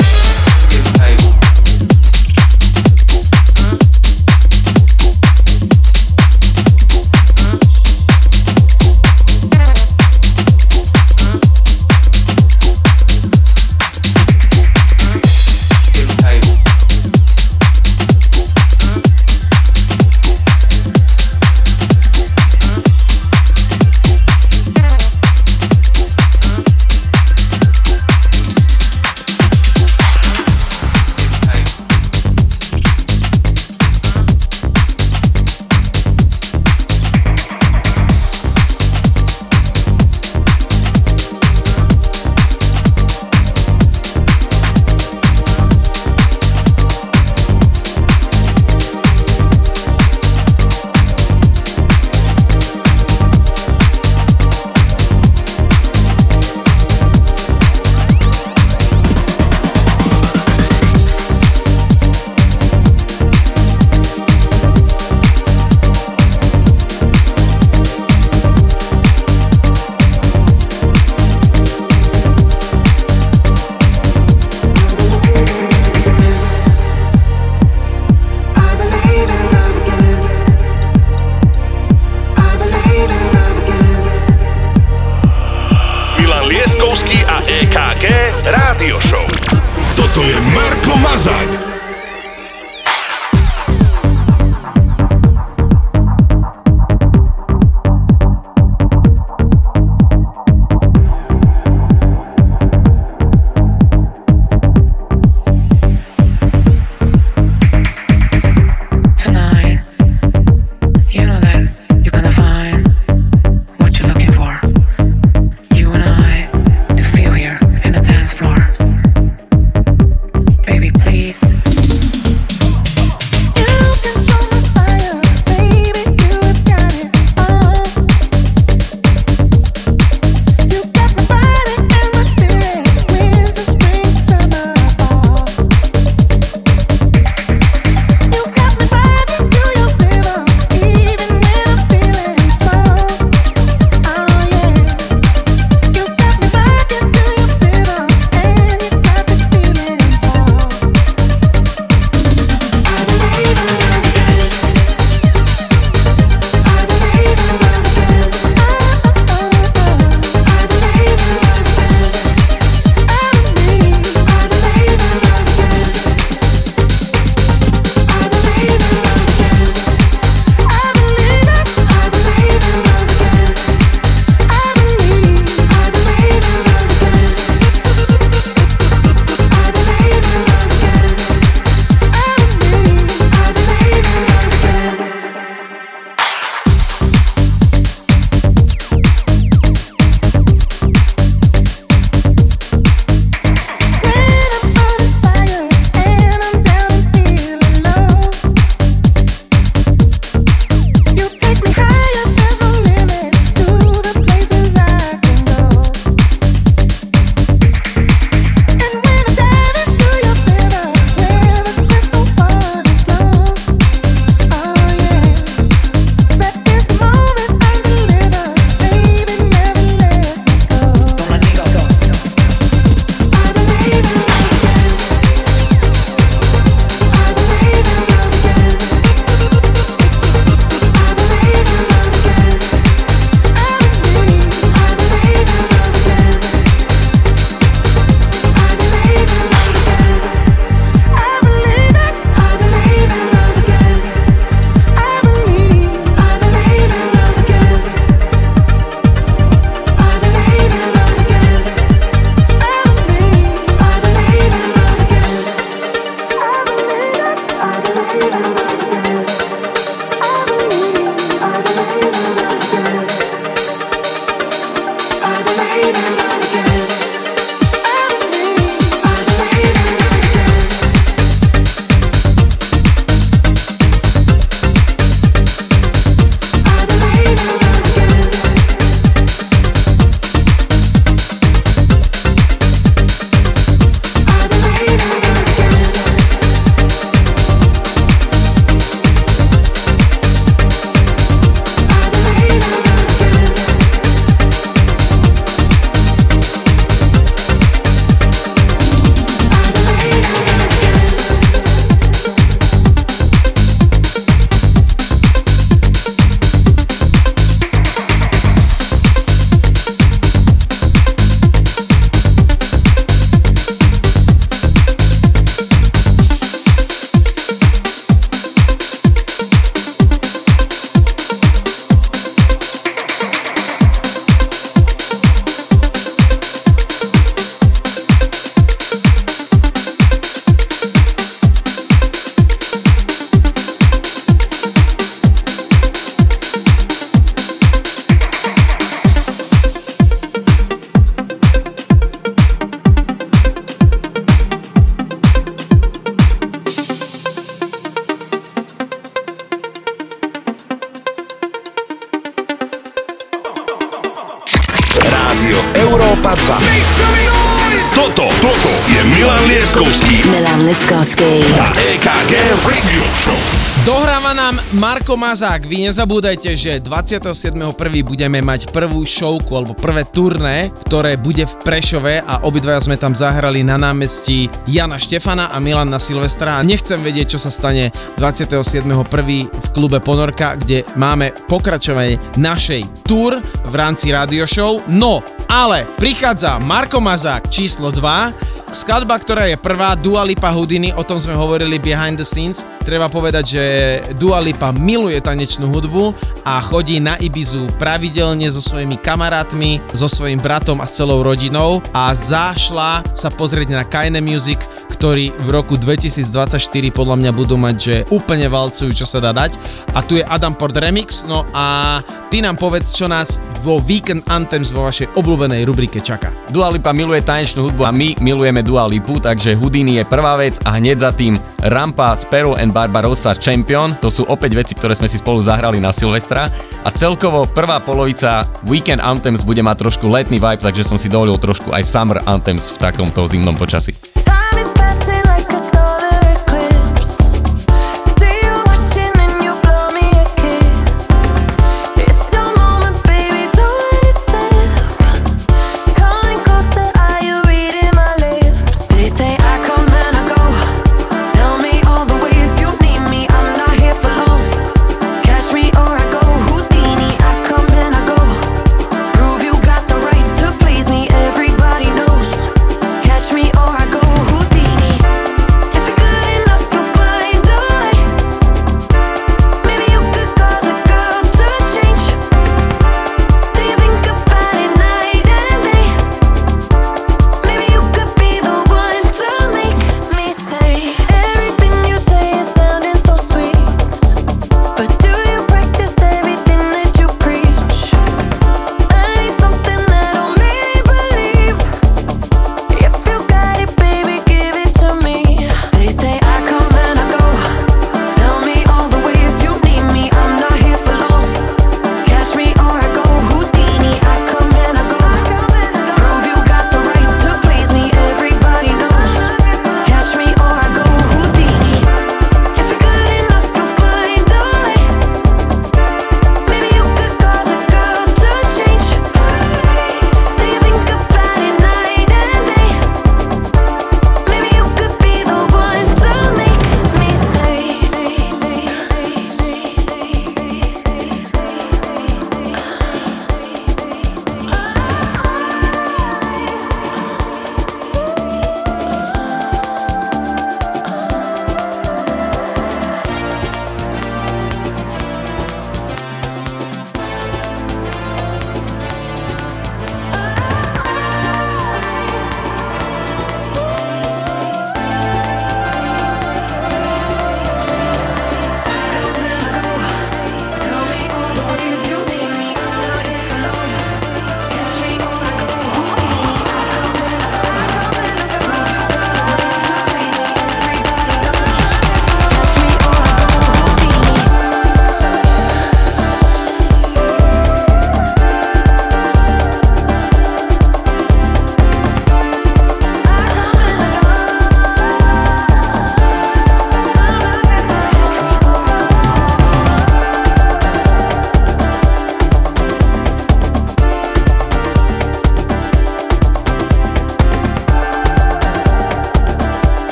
A: Mazák. Vy nezabúdajte, že 27.1. budeme mať prvú showku alebo prvé turné, ktoré bude v Prešove a obidvaja sme tam zahrali na námestí Jana Štefana a Milan na Silvestra. Nechcem vedieť, čo sa stane 27.1. v klube Ponorka, kde máme pokračovanie našej tour v rámci radio show. No, ale prichádza Marko Mazák číslo 2 Skladba, ktorá je prvá, Dua Lipa Houdini, o tom sme hovorili behind the scenes. Treba povedať, že Dua Lipa miluje tanečnú hudbu a chodí na Ibizu pravidelne so svojimi kamarátmi, so svojím bratom a s celou rodinou a zašla sa pozrieť na Kaine Music, ktorí v roku 2024 podľa mňa budú mať, že úplne valcujú, čo sa dá dať. A tu je Adam Port Remix, no a ty nám povedz, čo nás vo Weekend Anthems vo vašej obľúbenej rubrike čaká.
H: Dua Lipa miluje tanečnú hudbu a my milujeme Dua Lipu, takže Houdini je prvá vec a hneď za tým Rampa, Sparrow and Barbarossa Champion, to sú opäť veci, ktoré sme si spolu zahrali na Silvestra a celkovo prvá polovica Weekend Anthems bude mať trošku letný vibe, takže som si dovolil trošku aj Summer Anthems v takomto zimnom počasí.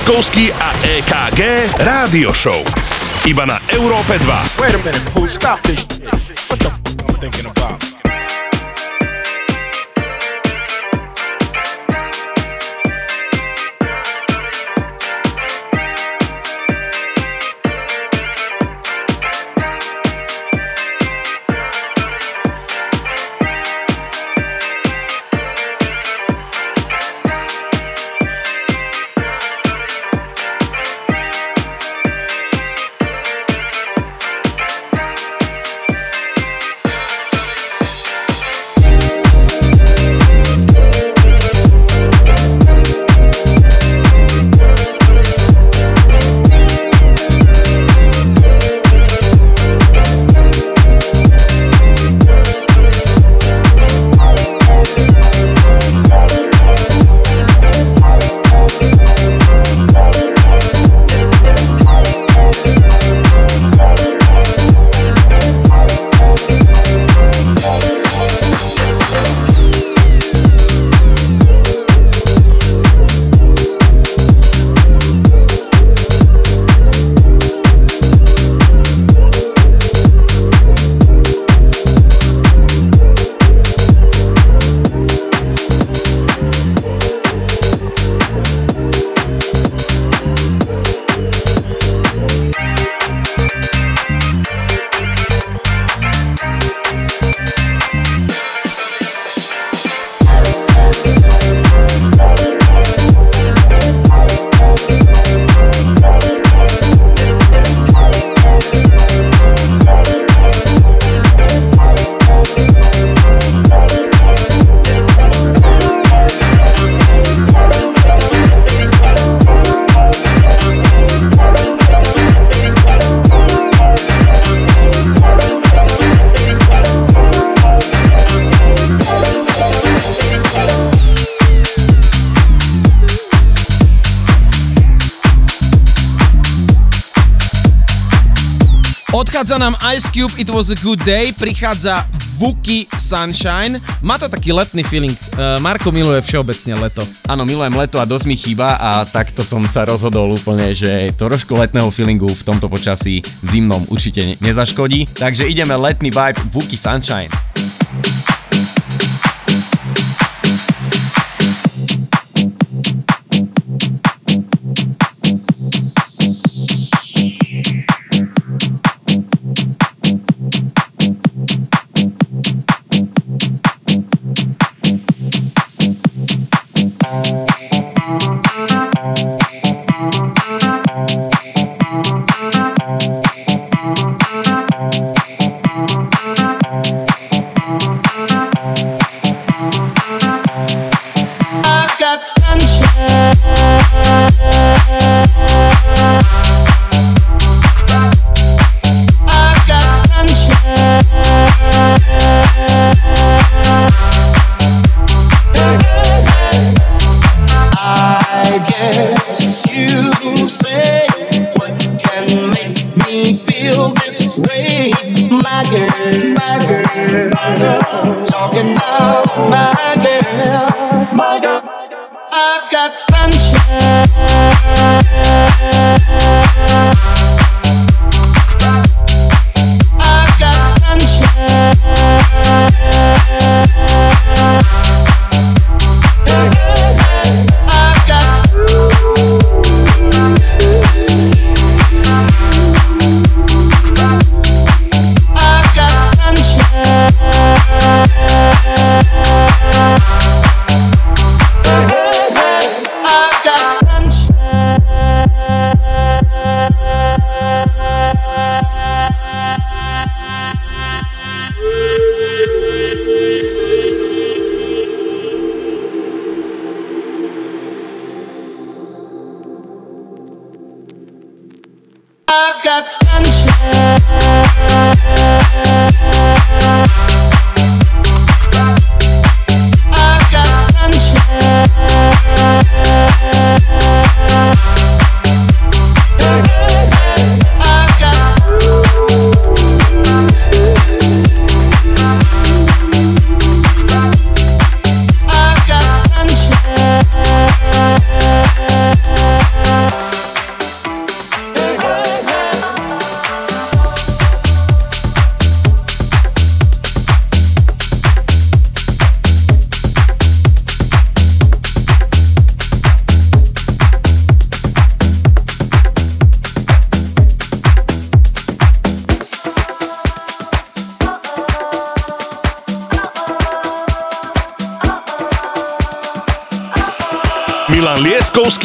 O: Leskovský a
F: EKG Rádio Show. Iba na Európe 2.
P: Wait a minute, who's stop this shit? What the f- I'm thinking about?
A: Cube It Was A Good Day prichádza Vuky Sunshine. Má to taký letný feeling. Eh, Marko miluje všeobecne leto.
Q: Áno, milujem leto a dosť mi chýba a takto som sa rozhodol úplne, že trošku letného feelingu v tomto počasí zimnom určite nezaškodí. Takže ideme letný vibe Vuky Sunshine.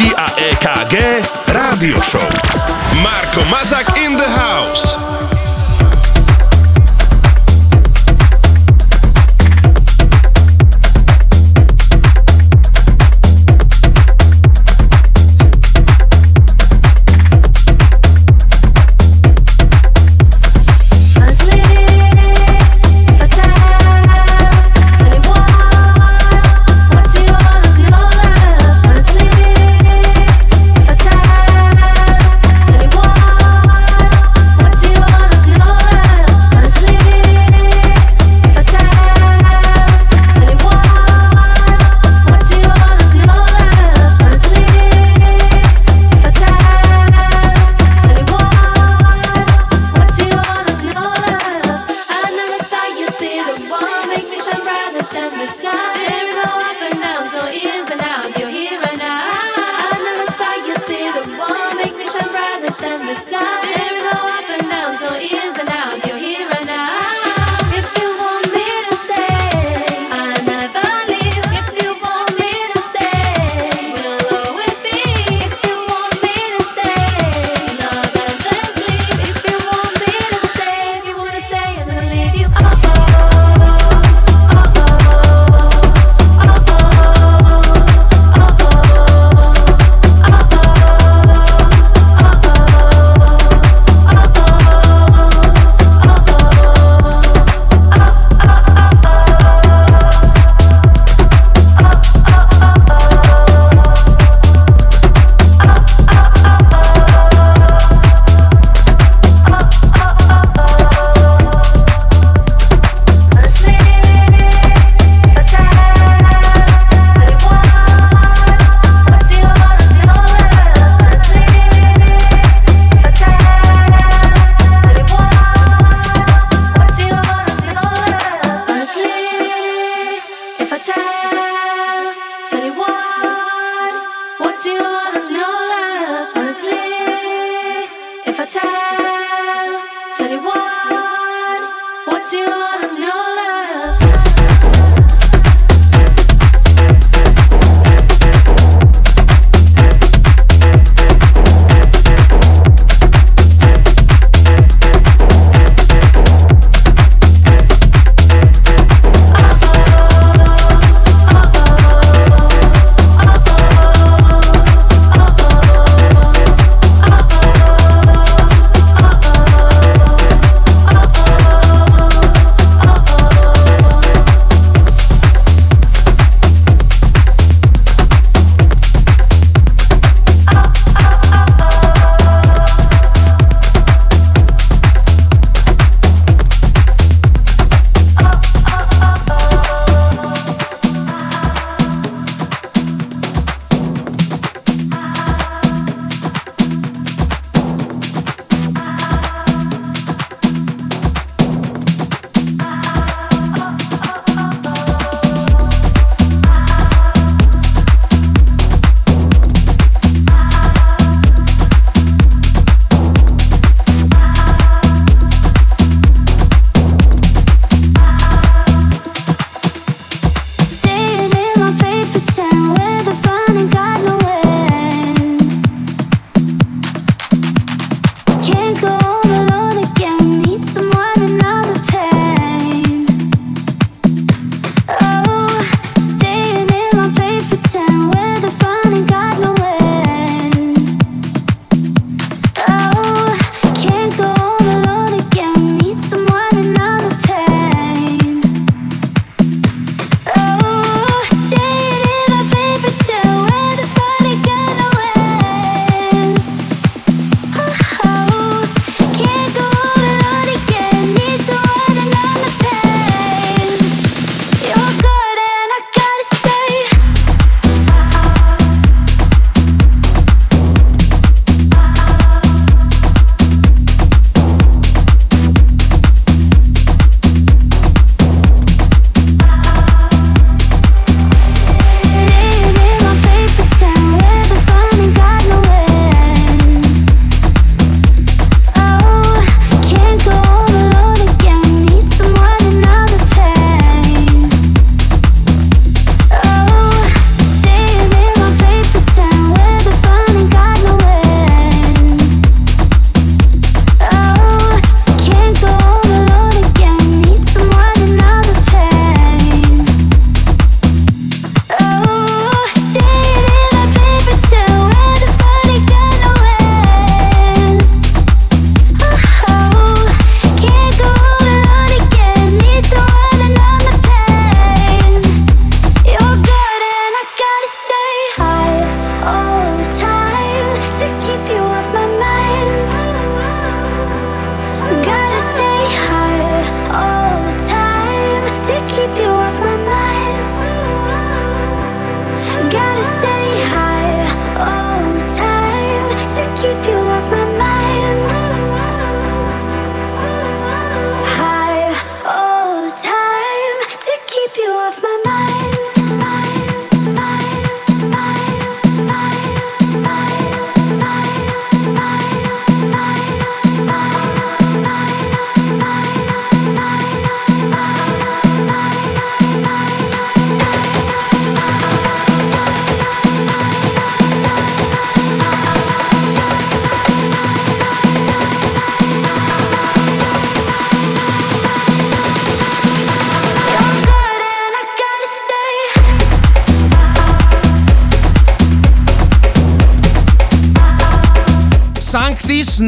F: a EKG Rádio Show. Marko Mazak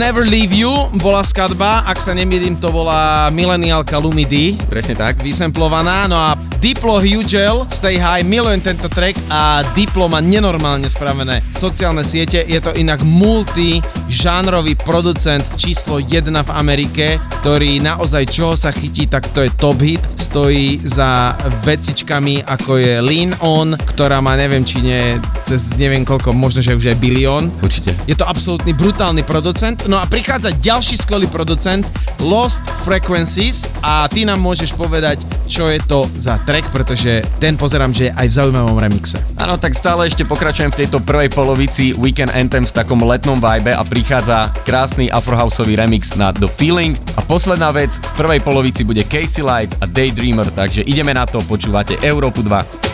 A: Never Leave You bola skadba, ak sa nemýlim, to bola Millennialka Lumidi.
D: Presne tak.
A: Vysemplovaná, no a Diplo Hugel, Stay High, milujem tento track a Diplo má nenormálne spravené sociálne siete, je to inak multi žánrový producent číslo 1 v Amerike, ktorý naozaj čoho sa chytí, tak to je top hit, stojí za vecičkami ako je Lean On, ktorá má neviem či nie cez neviem koľko, možno že už aj bilión.
D: Určite.
A: Je to absolútny brutálny producent, no a prichádza ďalší skvelý producent Lost Frequencies a ty nám môžeš povedať, čo je to za track, pretože ten pozerám, že je aj v zaujímavom remixe.
L: Áno, tak stále ešte pokračujem v tejto prvej polovici Weekend Anthem v takom letnom vibe a prichádza krásny afrohouseový remix na The Feeling. A posledná vec, v prvej polovici bude Casey Lights a Daydreamer, takže ideme na to, počúvate Európu 2.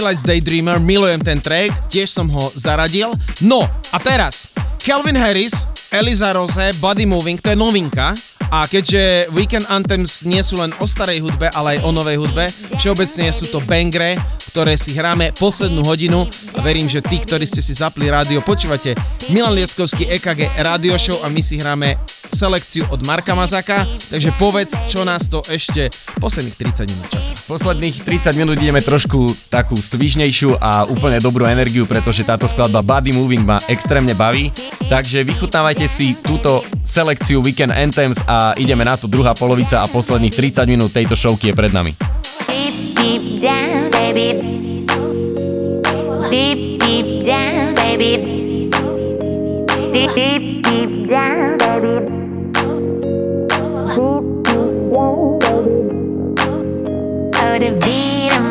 A: Lights Daydreamer, milujem ten track, tiež som ho zaradil. No a teraz, Calvin Harris, Eliza Rose, Body Moving, to je novinka. A keďže Weekend Anthems nie sú len o starej hudbe, ale aj o novej hudbe, všeobecne sú to bangre, ktoré si hráme poslednú hodinu a verím, že tí, ktorí ste si zapli rádio, počúvate Milan Lieskovský EKG Radio Show a my si hráme selekciu od Marka Mazaka, takže povedz, čo nás to ešte posledných 30 minút.
D: Posledných 30 minút ideme trošku takú svižnejšiu a úplne dobrú energiu, pretože táto skladba Body Moving ma extrémne baví. Takže vychutnávajte si túto selekciu Weekend Anthems a ideme na to druhá polovica a posledných 30 minút tejto showky je pred nami.
R: Deep, deep down, baby. Deep, deep down, baby. Deep, deep, down, baby.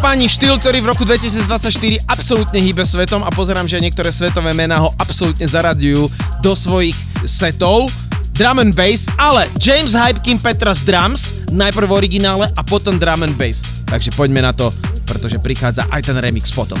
A: páni, štýl, ktorý v roku 2024 absolútne hýbe svetom a pozerám, že niektoré svetové mená ho absolútne zaradujú do svojich setov drum and bass, ale James Hypekin Petras Drums, najprv v originále a potom drum and bass. Takže poďme na to, pretože prichádza aj ten remix potom.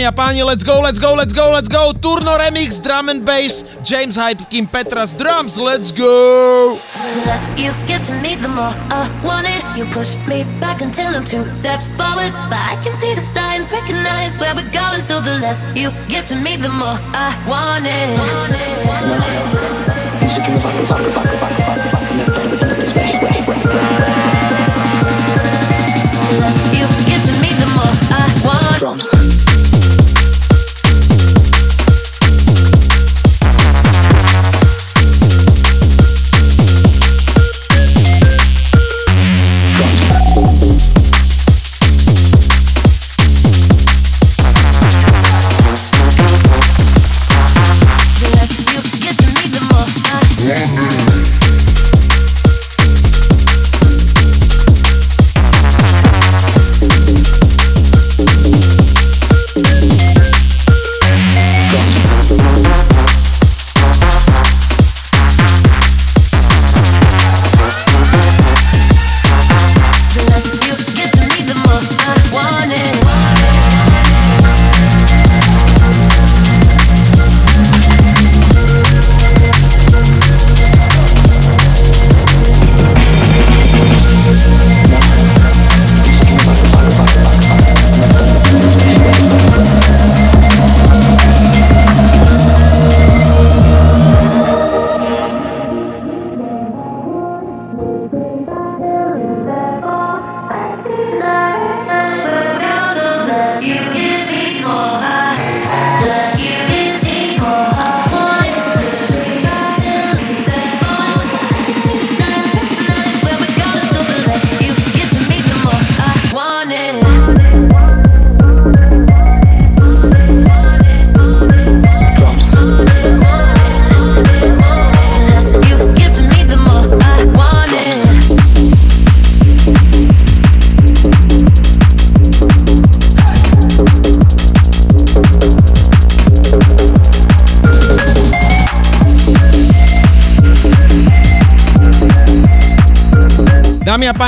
A: Dámy a páni, let's go, let's go, let's go, let's go. Turno Remix, Drum and Bass, James Hype, Kim Petras, Drums, let's go.
S: The less you give to me, the more I want it. You push me back until I'm two steps forward. But I can see the signs, recognize where we're going. So the less you give to me, the more I want it.
R: Used to dream about this. Never thought it would end up this way.
S: The less you give to me, the more I want.
R: Drums.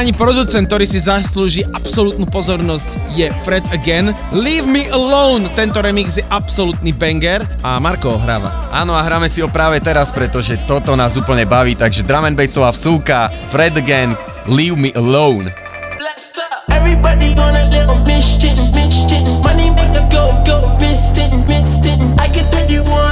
A: Páni producent, ktorý si zaslúži absolútnu pozornosť je Fred Again. Leave me alone, tento remix je absolútny banger a Marko hráva.
D: Áno a hráme si ho práve teraz, pretože toto nás úplne baví, takže drum and bassová vsúka, Fred Again, Leave me alone.
G: Everybody on a little mission, mission. Money make go, go, missed it, missed it. I get 31.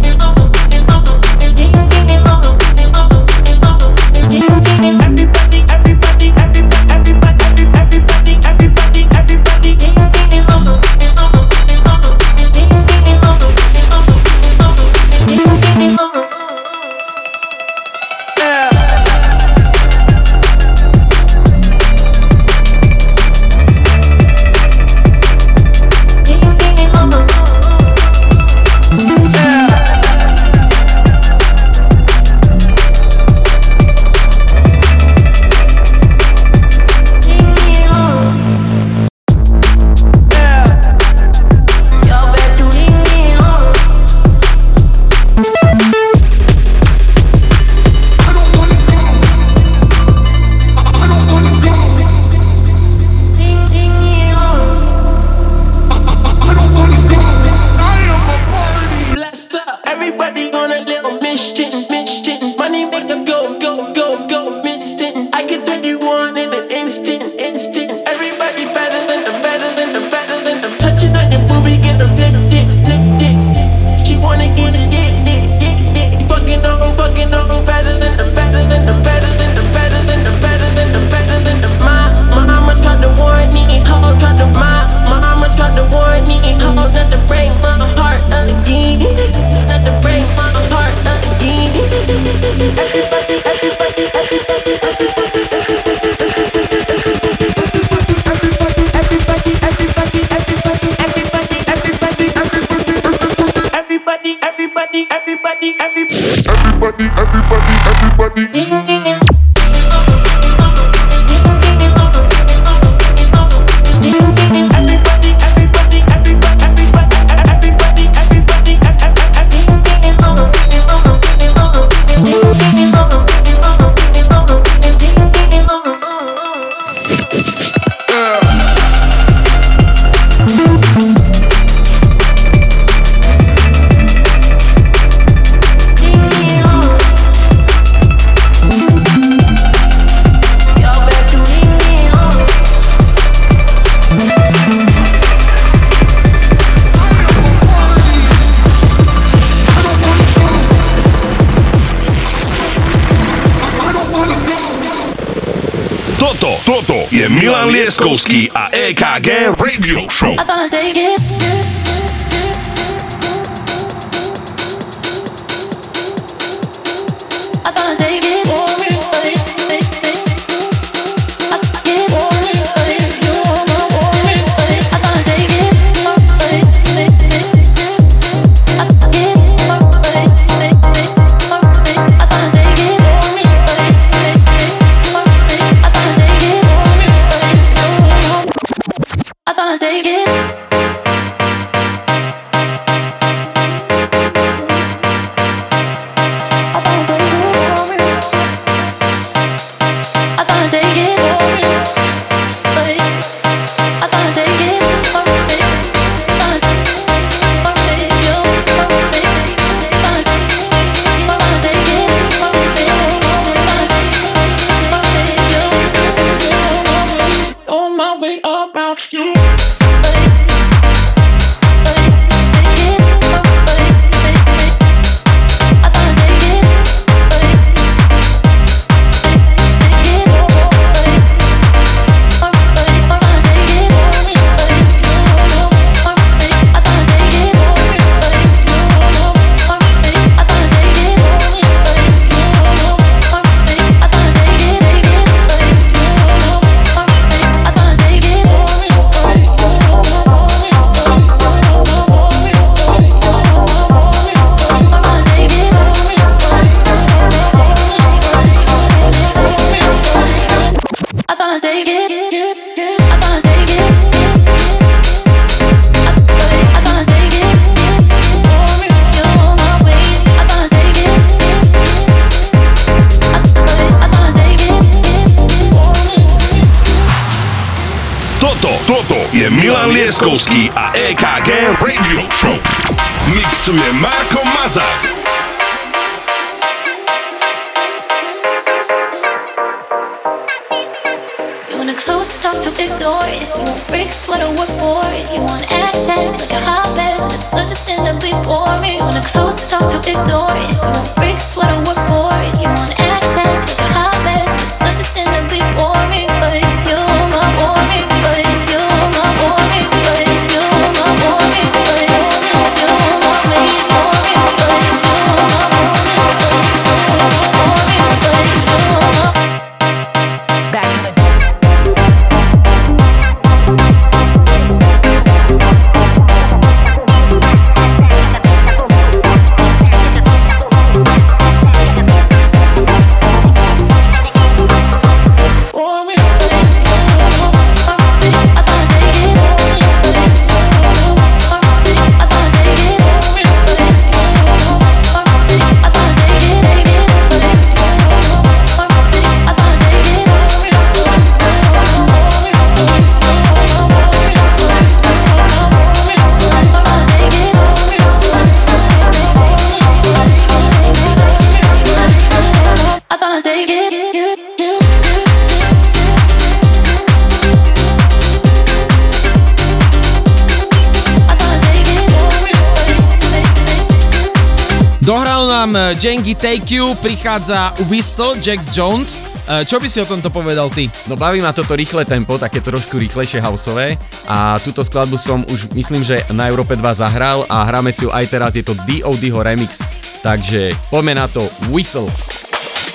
A: Jengi Take You prichádza Whistle, Jax Jones. E, čo by si o tomto povedal ty?
D: No baví ma toto rýchle tempo, také trošku rýchlejšie houseové a túto skladbu som už myslím, že na Európe 2 zahral a hráme si ju aj teraz, je to D.O.D.ho remix. Takže poďme na to Whistle.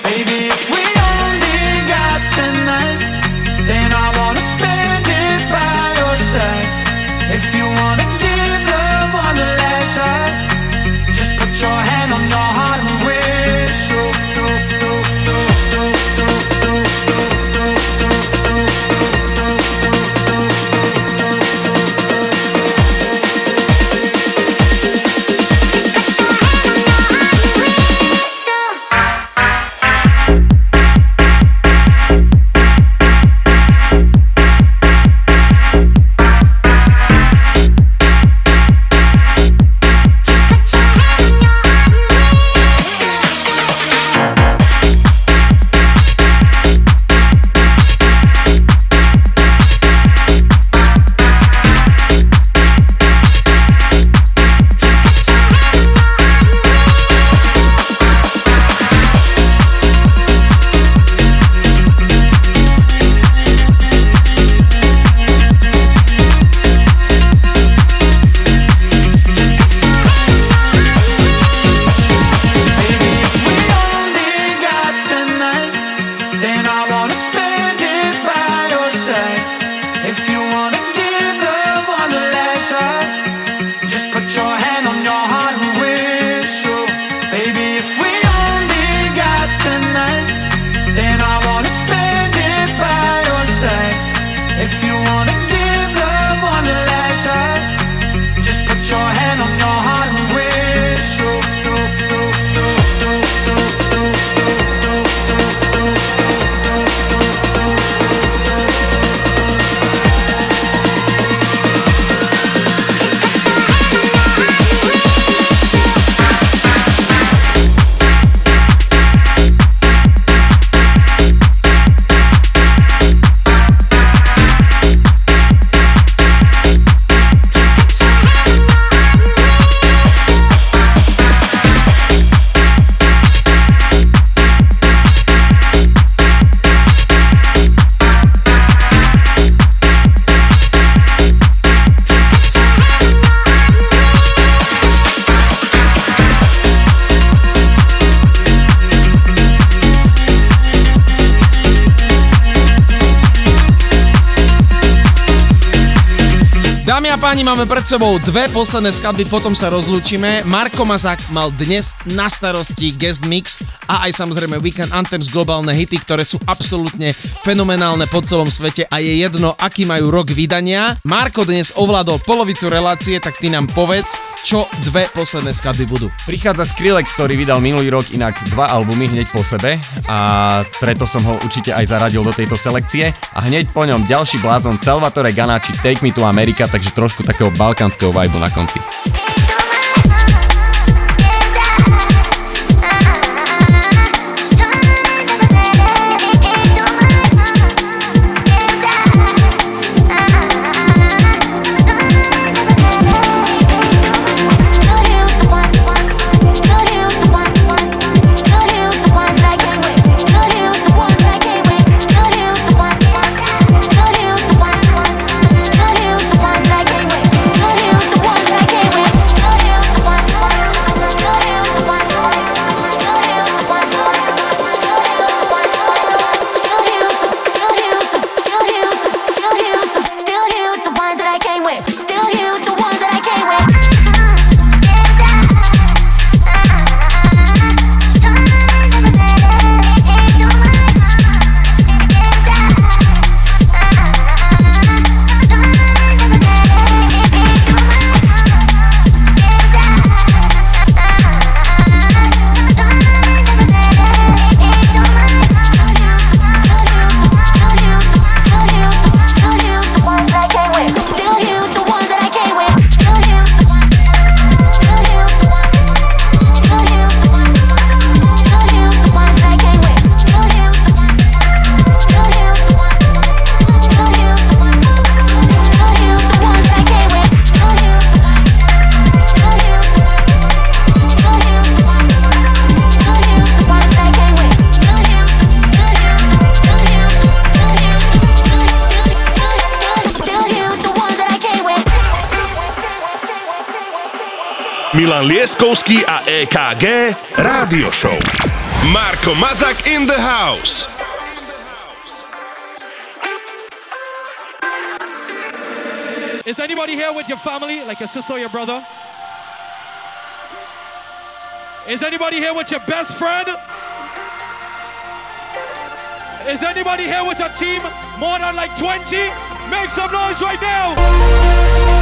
N: Baby.
A: A páni, máme pred sebou dve posledné skladby, potom sa rozlúčime. Marko Mazák mal dnes na starosti guest mix a aj samozrejme Weekend Anthems globálne hity, ktoré sú absolútne fenomenálne po celom svete a je jedno, aký majú rok vydania. Marko dnes ovládol polovicu relácie, tak ty nám povedz, čo dve posledné skladby budú.
D: Prichádza Skrillex, ktorý vydal minulý rok inak dva albumy hneď po sebe a preto som ho určite aj zaradil do tejto selekcie a hneď po ňom ďalší blázon Salvatore Ganači Take Me to America, takže trošku takého balkánskeho vibu na konci.
F: Milan Lieskovský a EKG Rádio Show. Marko Mazak in the house.
T: Is anybody here with your family, like your sister or your brother? Is anybody here with your best friend? Is anybody here with a team more than like 20? Make some noise right now!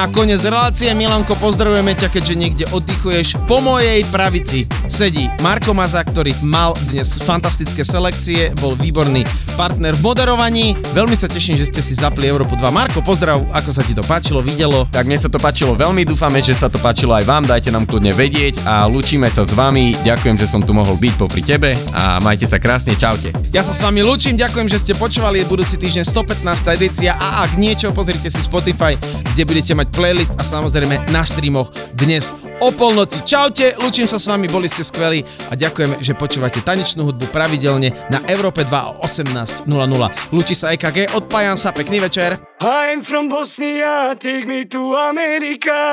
A: Na koniec relácie. Milanko, pozdravujeme ťa, keďže niekde oddychuješ. Po mojej pravici sedí Marko Maza, ktorý mal dnes fantastické selekcie, bol výborný partner v moderovaní. Veľmi sa teším, že ste si zapli Európu 2. Marko, pozdrav, ako sa ti to páčilo, videlo.
D: Tak mne sa to páčilo veľmi, dúfame, že sa to páčilo aj vám, dajte nám kľudne vedieť a lučíme sa s vami. Ďakujem, že som tu mohol byť popri tebe a majte sa krásne, čaute.
A: Ja sa s vami lúčim, ďakujem, že ste počúvali budúci týždeň 115. edícia a ak niečo, pozrite si Spotify, kde budete mať playlist a samozrejme na streamoch dnes o polnoci. Čaute, lúčim sa s vami, boli ste skvelí a ďakujem, že počúvate tanečnú hudbu pravidelne na Európe 2 o 18.00. Lúči sa EKG, odpájam sa, pekný večer.
N: I'm from Bosnia, take me to America.